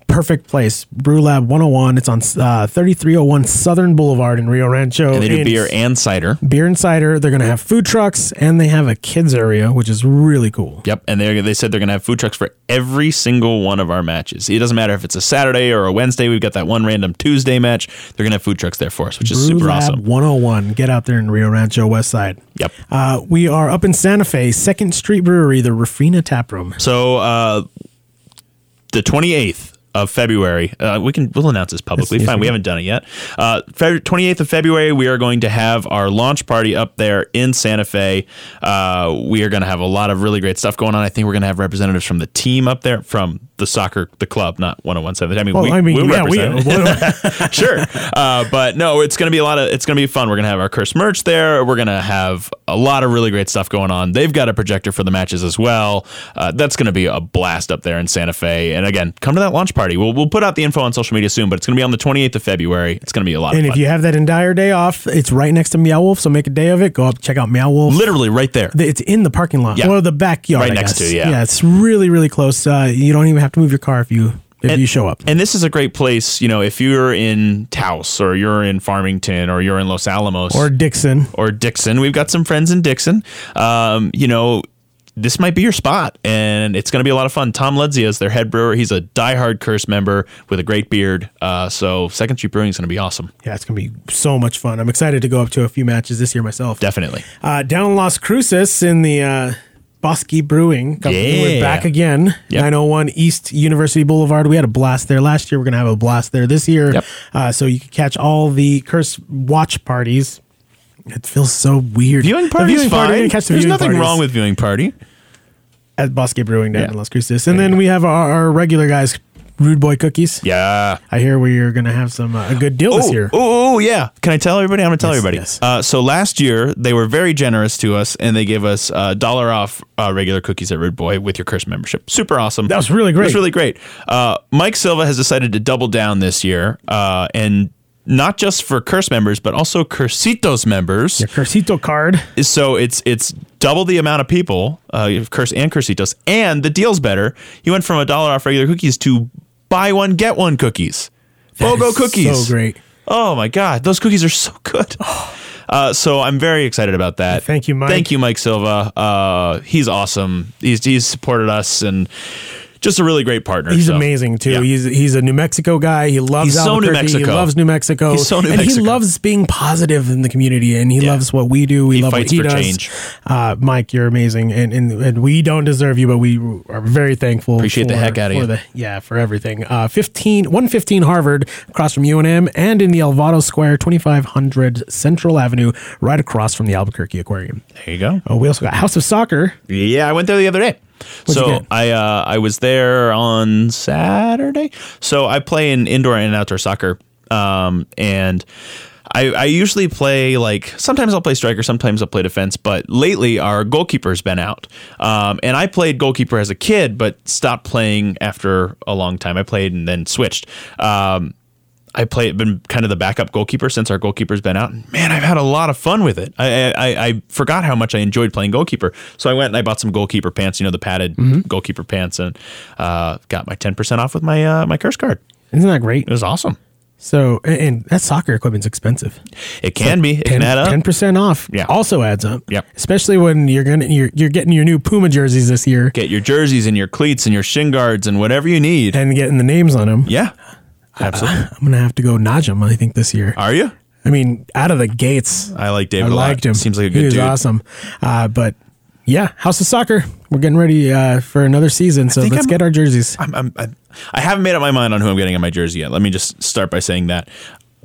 Speaker 3: Perfect place. Brew Lab 101. It's on uh, 3301 Southern Boulevard in Rio Rancho.
Speaker 4: And they do
Speaker 3: And
Speaker 4: beer and cider.
Speaker 3: beer and cider. They're going to have food trucks, and they have a kids area, which is really cool.
Speaker 4: Yep, and they they said they're going to have food trucks for every single one of our matches. It doesn't matter if it's a Saturday or a Wednesday. We've got that one random Tuesday match. They're going to have food trucks there for us, which is
Speaker 3: Brew
Speaker 4: super
Speaker 3: Lab
Speaker 4: awesome.
Speaker 3: 101. Get out there in Rio Rancho west side.
Speaker 4: Yep.
Speaker 3: Uh, we are up in Santa Fe, Second Street Brewery, the Rufina Tap Room.
Speaker 4: So uh, the twenty eighth of February, uh, we can we'll announce this publicly.
Speaker 3: Yes, yes,
Speaker 4: Fine,
Speaker 3: we
Speaker 4: we haven't done it yet. Uh, Twenty eighth of February, we are going to have our launch party up there in Santa Fe. Uh, we are going to have a lot of really great stuff going on. I think we're going to have representatives from the team up there, from the soccer, the club, not one hundred one seven. I mean,
Speaker 3: Well,
Speaker 4: we,
Speaker 3: I mean, yeah, we,
Speaker 4: represent it. sure. Uh, but no, it's going to be a lot of, it's going to be fun. We're going to have our curse merch there. We're going to have a lot of really great stuff going on. They've got a projector for the matches as well. Uh, that's going to be a blast up there in Santa Fe. And again, come to that launch party. We'll, we'll put out the info on social media soon, but it's going to be on the 28th of February. It's going to be a lot
Speaker 3: And if
Speaker 4: fun.
Speaker 3: you have that entire day off, it's right next to Meow Wolf, so make a day of it. Go up, check out Meow Wolf.
Speaker 4: Literally right there.
Speaker 3: It's in the parking lot
Speaker 4: Yeah.
Speaker 3: or the backyard.
Speaker 4: Right
Speaker 3: I
Speaker 4: next
Speaker 3: guess.
Speaker 4: to, yeah.
Speaker 3: yeah. It's really really close. Uh, you don't even have to move your car if you if
Speaker 4: And-
Speaker 3: you show up.
Speaker 4: And this is a great place, you know, if you're in Taos or you're in Farmington or you're in Los Alamos
Speaker 3: Or Dixon.
Speaker 4: or Dixon. We've got some friends in Dixon. Um, you know, this might be your spot, and it's going to be a lot of fun. Tom Ludzia is their head brewer. He's a diehard Curse member with a great beard. Uh, so Second Street Brewing is going to be awesome.
Speaker 3: Yeah, it's gonna be so much fun. I'm excited to go up to a few matches this year myself.
Speaker 4: Definitely.
Speaker 3: Uh, down in Las Cruces in the uh, Bosque Brewing Company. We're back again.
Speaker 4: Yep.
Speaker 3: 901 East University Boulevard. We had a blast there last year. We're going to have a blast there this year.
Speaker 4: Yep.
Speaker 3: Uh, so you can catch all the Curse watch parties. It feels so weird.
Speaker 4: Viewing party
Speaker 3: viewing
Speaker 4: fine.
Speaker 3: party, catch the
Speaker 4: There's nothing
Speaker 3: parties
Speaker 4: wrong with viewing party.
Speaker 3: At Bosque Brewing down
Speaker 4: Yeah.
Speaker 3: in Las Cruces. And then we have our, our regular guys, Rude Boy Cookies.
Speaker 4: Yeah.
Speaker 3: I hear we're going to have some uh, a good deal this year.
Speaker 4: Oh, oh, yeah. Can I tell everybody? I'm going to tell
Speaker 3: Yes,
Speaker 4: everybody.
Speaker 3: yes.
Speaker 4: Uh, so last year, they were very generous to us, and they gave us a dollar off uh, regular cookies at Rude Boy with your Curse membership. Super awesome.
Speaker 3: That was really great.
Speaker 4: It was really great. Uh, Mike Silva has decided to double down this year, uh, and not just for Curse members, but also Cursitos members.
Speaker 3: Your Cursito card.
Speaker 4: So it's it's double the amount of people, uh, have Curse and Cursitos, and the deal's better. He went from a dollar off regular cookies to buy one get one cookies. BOGO cookies.
Speaker 3: So great.
Speaker 4: Oh my god, those cookies are so good. Uh, so I'm very excited about that.
Speaker 3: Thank you, Mike.
Speaker 4: Thank you, Mike Silva. Uh, he's awesome. He's he's supported us and just a really great partner.
Speaker 3: He's
Speaker 4: So,
Speaker 3: amazing too.
Speaker 4: yeah.
Speaker 3: He's he's a New Mexico guy. He loves
Speaker 4: He's so New
Speaker 3: Albuquerque.
Speaker 4: Mexico.
Speaker 3: He loves New Mexico.
Speaker 4: He's so New Mexico.
Speaker 3: and
Speaker 4: Mexico.
Speaker 3: he loves being positive in the community, and he
Speaker 4: Yeah.
Speaker 3: loves what we do. We
Speaker 4: He
Speaker 3: love
Speaker 4: fights
Speaker 3: what he
Speaker 4: for
Speaker 3: does.
Speaker 4: change.
Speaker 3: Uh, Mike, you're amazing, and, and and we don't deserve you, but we are very thankful.
Speaker 4: Appreciate the
Speaker 3: for-
Speaker 4: heck outta
Speaker 3: for
Speaker 4: you.
Speaker 3: The, yeah, for everything. Uh, 15, 115 Harvard, across from UNM, and in the El Vado Square, 2500 Central Avenue, right across from the Albuquerque Aquarium.
Speaker 4: There you go.
Speaker 3: Oh, we also got House of Soccer.
Speaker 4: Yeah, I went there the other day.
Speaker 3: What'd
Speaker 4: so? I uh, I was there on Saturday. So I play in indoor and outdoor soccer, um, and I, I usually play like sometimes I'll play striker, sometimes I'll play defense. But lately our goalkeeper's been out, um, and I played goalkeeper as a kid, but stopped playing after a long time. I played and then switched. Um, I play been kind of the backup goalkeeper since our goalkeeper's been out. Man, I've had a lot of fun with it. I, I I forgot how much I enjoyed playing goalkeeper. So I went and I bought some goalkeeper pants, you know, the padded
Speaker 3: Mm-hmm.
Speaker 4: goalkeeper pants, and uh, got my ten percent off with my uh, my curse card.
Speaker 3: Isn't that great?
Speaker 4: It was awesome.
Speaker 3: So, and, and that soccer equipment's expensive.
Speaker 4: It can be. It can add up.
Speaker 3: Ten percent off.
Speaker 4: Yeah.
Speaker 3: also adds up.
Speaker 4: Yep.
Speaker 3: especially when you're gonna you're you're getting your new Puma jerseys this year
Speaker 4: Get your jerseys and your cleats and your shin guards and whatever you need.
Speaker 3: and getting the names on them.
Speaker 4: yeah, absolutely.
Speaker 3: I'm gonna have to go Najem. I think this year.
Speaker 4: Are you?
Speaker 3: I mean, out of the gates,
Speaker 4: I like
Speaker 3: I
Speaker 4: David. lot.
Speaker 3: liked him.
Speaker 4: Seems like a
Speaker 3: he
Speaker 4: good
Speaker 3: was
Speaker 4: dude.
Speaker 3: awesome. Uh, but yeah, House of Soccer. We're getting ready uh, for another season, so let's
Speaker 4: I'm-
Speaker 3: get our jerseys.
Speaker 4: I'm, I'm, I, I haven't made up my mind on who I'm getting in my jersey yet. Let me just start by saying that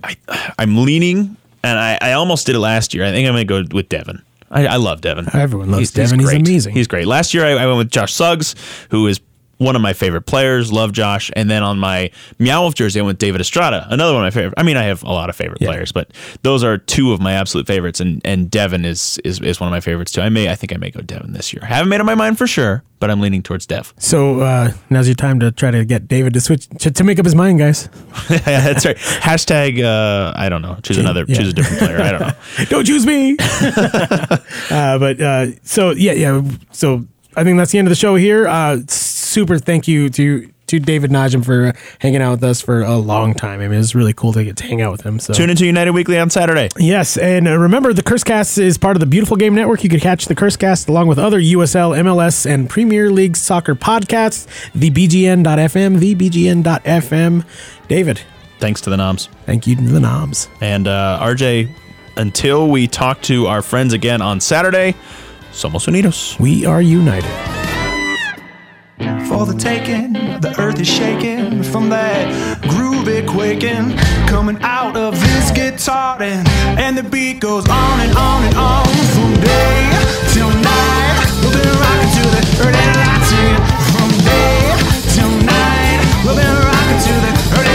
Speaker 4: I, I'm leaning, and I, I almost did it last year. I think I'm going to go with Devon. I, I love Devon.
Speaker 3: Everyone loves Devon. He's
Speaker 4: great.
Speaker 3: amazing.
Speaker 4: He's great. Last year I, I went with Josh Suggs, who is one of my favorite players. Love Josh. And then on my Meow Wolf jersey, I went David Estrada, another one of my favorite. I mean, I have a lot of favorite
Speaker 3: Yeah.
Speaker 4: players, but those are two of my absolute favorites. And and Devon is, is is one of my favorites too. I may I think I may go Devon this year. haven't made up my mind for sure, but I'm leaning towards Dev.
Speaker 3: So uh, now's your time to try to get David to switch to, to make up his mind, guys.
Speaker 4: yeah, That's right. Hashtag uh, I don't know. Choose another.
Speaker 3: yeah.
Speaker 4: Choose a different player. I don't know.
Speaker 3: Don't choose me. uh, but uh, so yeah, yeah. So I think that's the end of the show here. Uh, super thank you to to David Najem for hanging out with us for a long time. I mean, it was really cool to get to hang out with him. So
Speaker 4: Tune into United Weekly on Saturday.
Speaker 3: Yes, and uh, remember the Cursecast is part of the Beautiful Game Network. You can catch the Cursecast along with other USL, MLS, and Premier League soccer podcasts. The BGN.FM, the BGN.FM. David,
Speaker 4: Thanks to the noms.
Speaker 3: thank you to the noms.
Speaker 4: And uh, RJ, until we talk to our friends again on Saturday, somos unidos.
Speaker 3: We are united
Speaker 1: for the taking. The earth is shaking from that groovy quaking coming out of this guitar and, and the beat goes on and on and on from day till night. We'll be rocking to the early lights from day till night. We'll be rocking to the early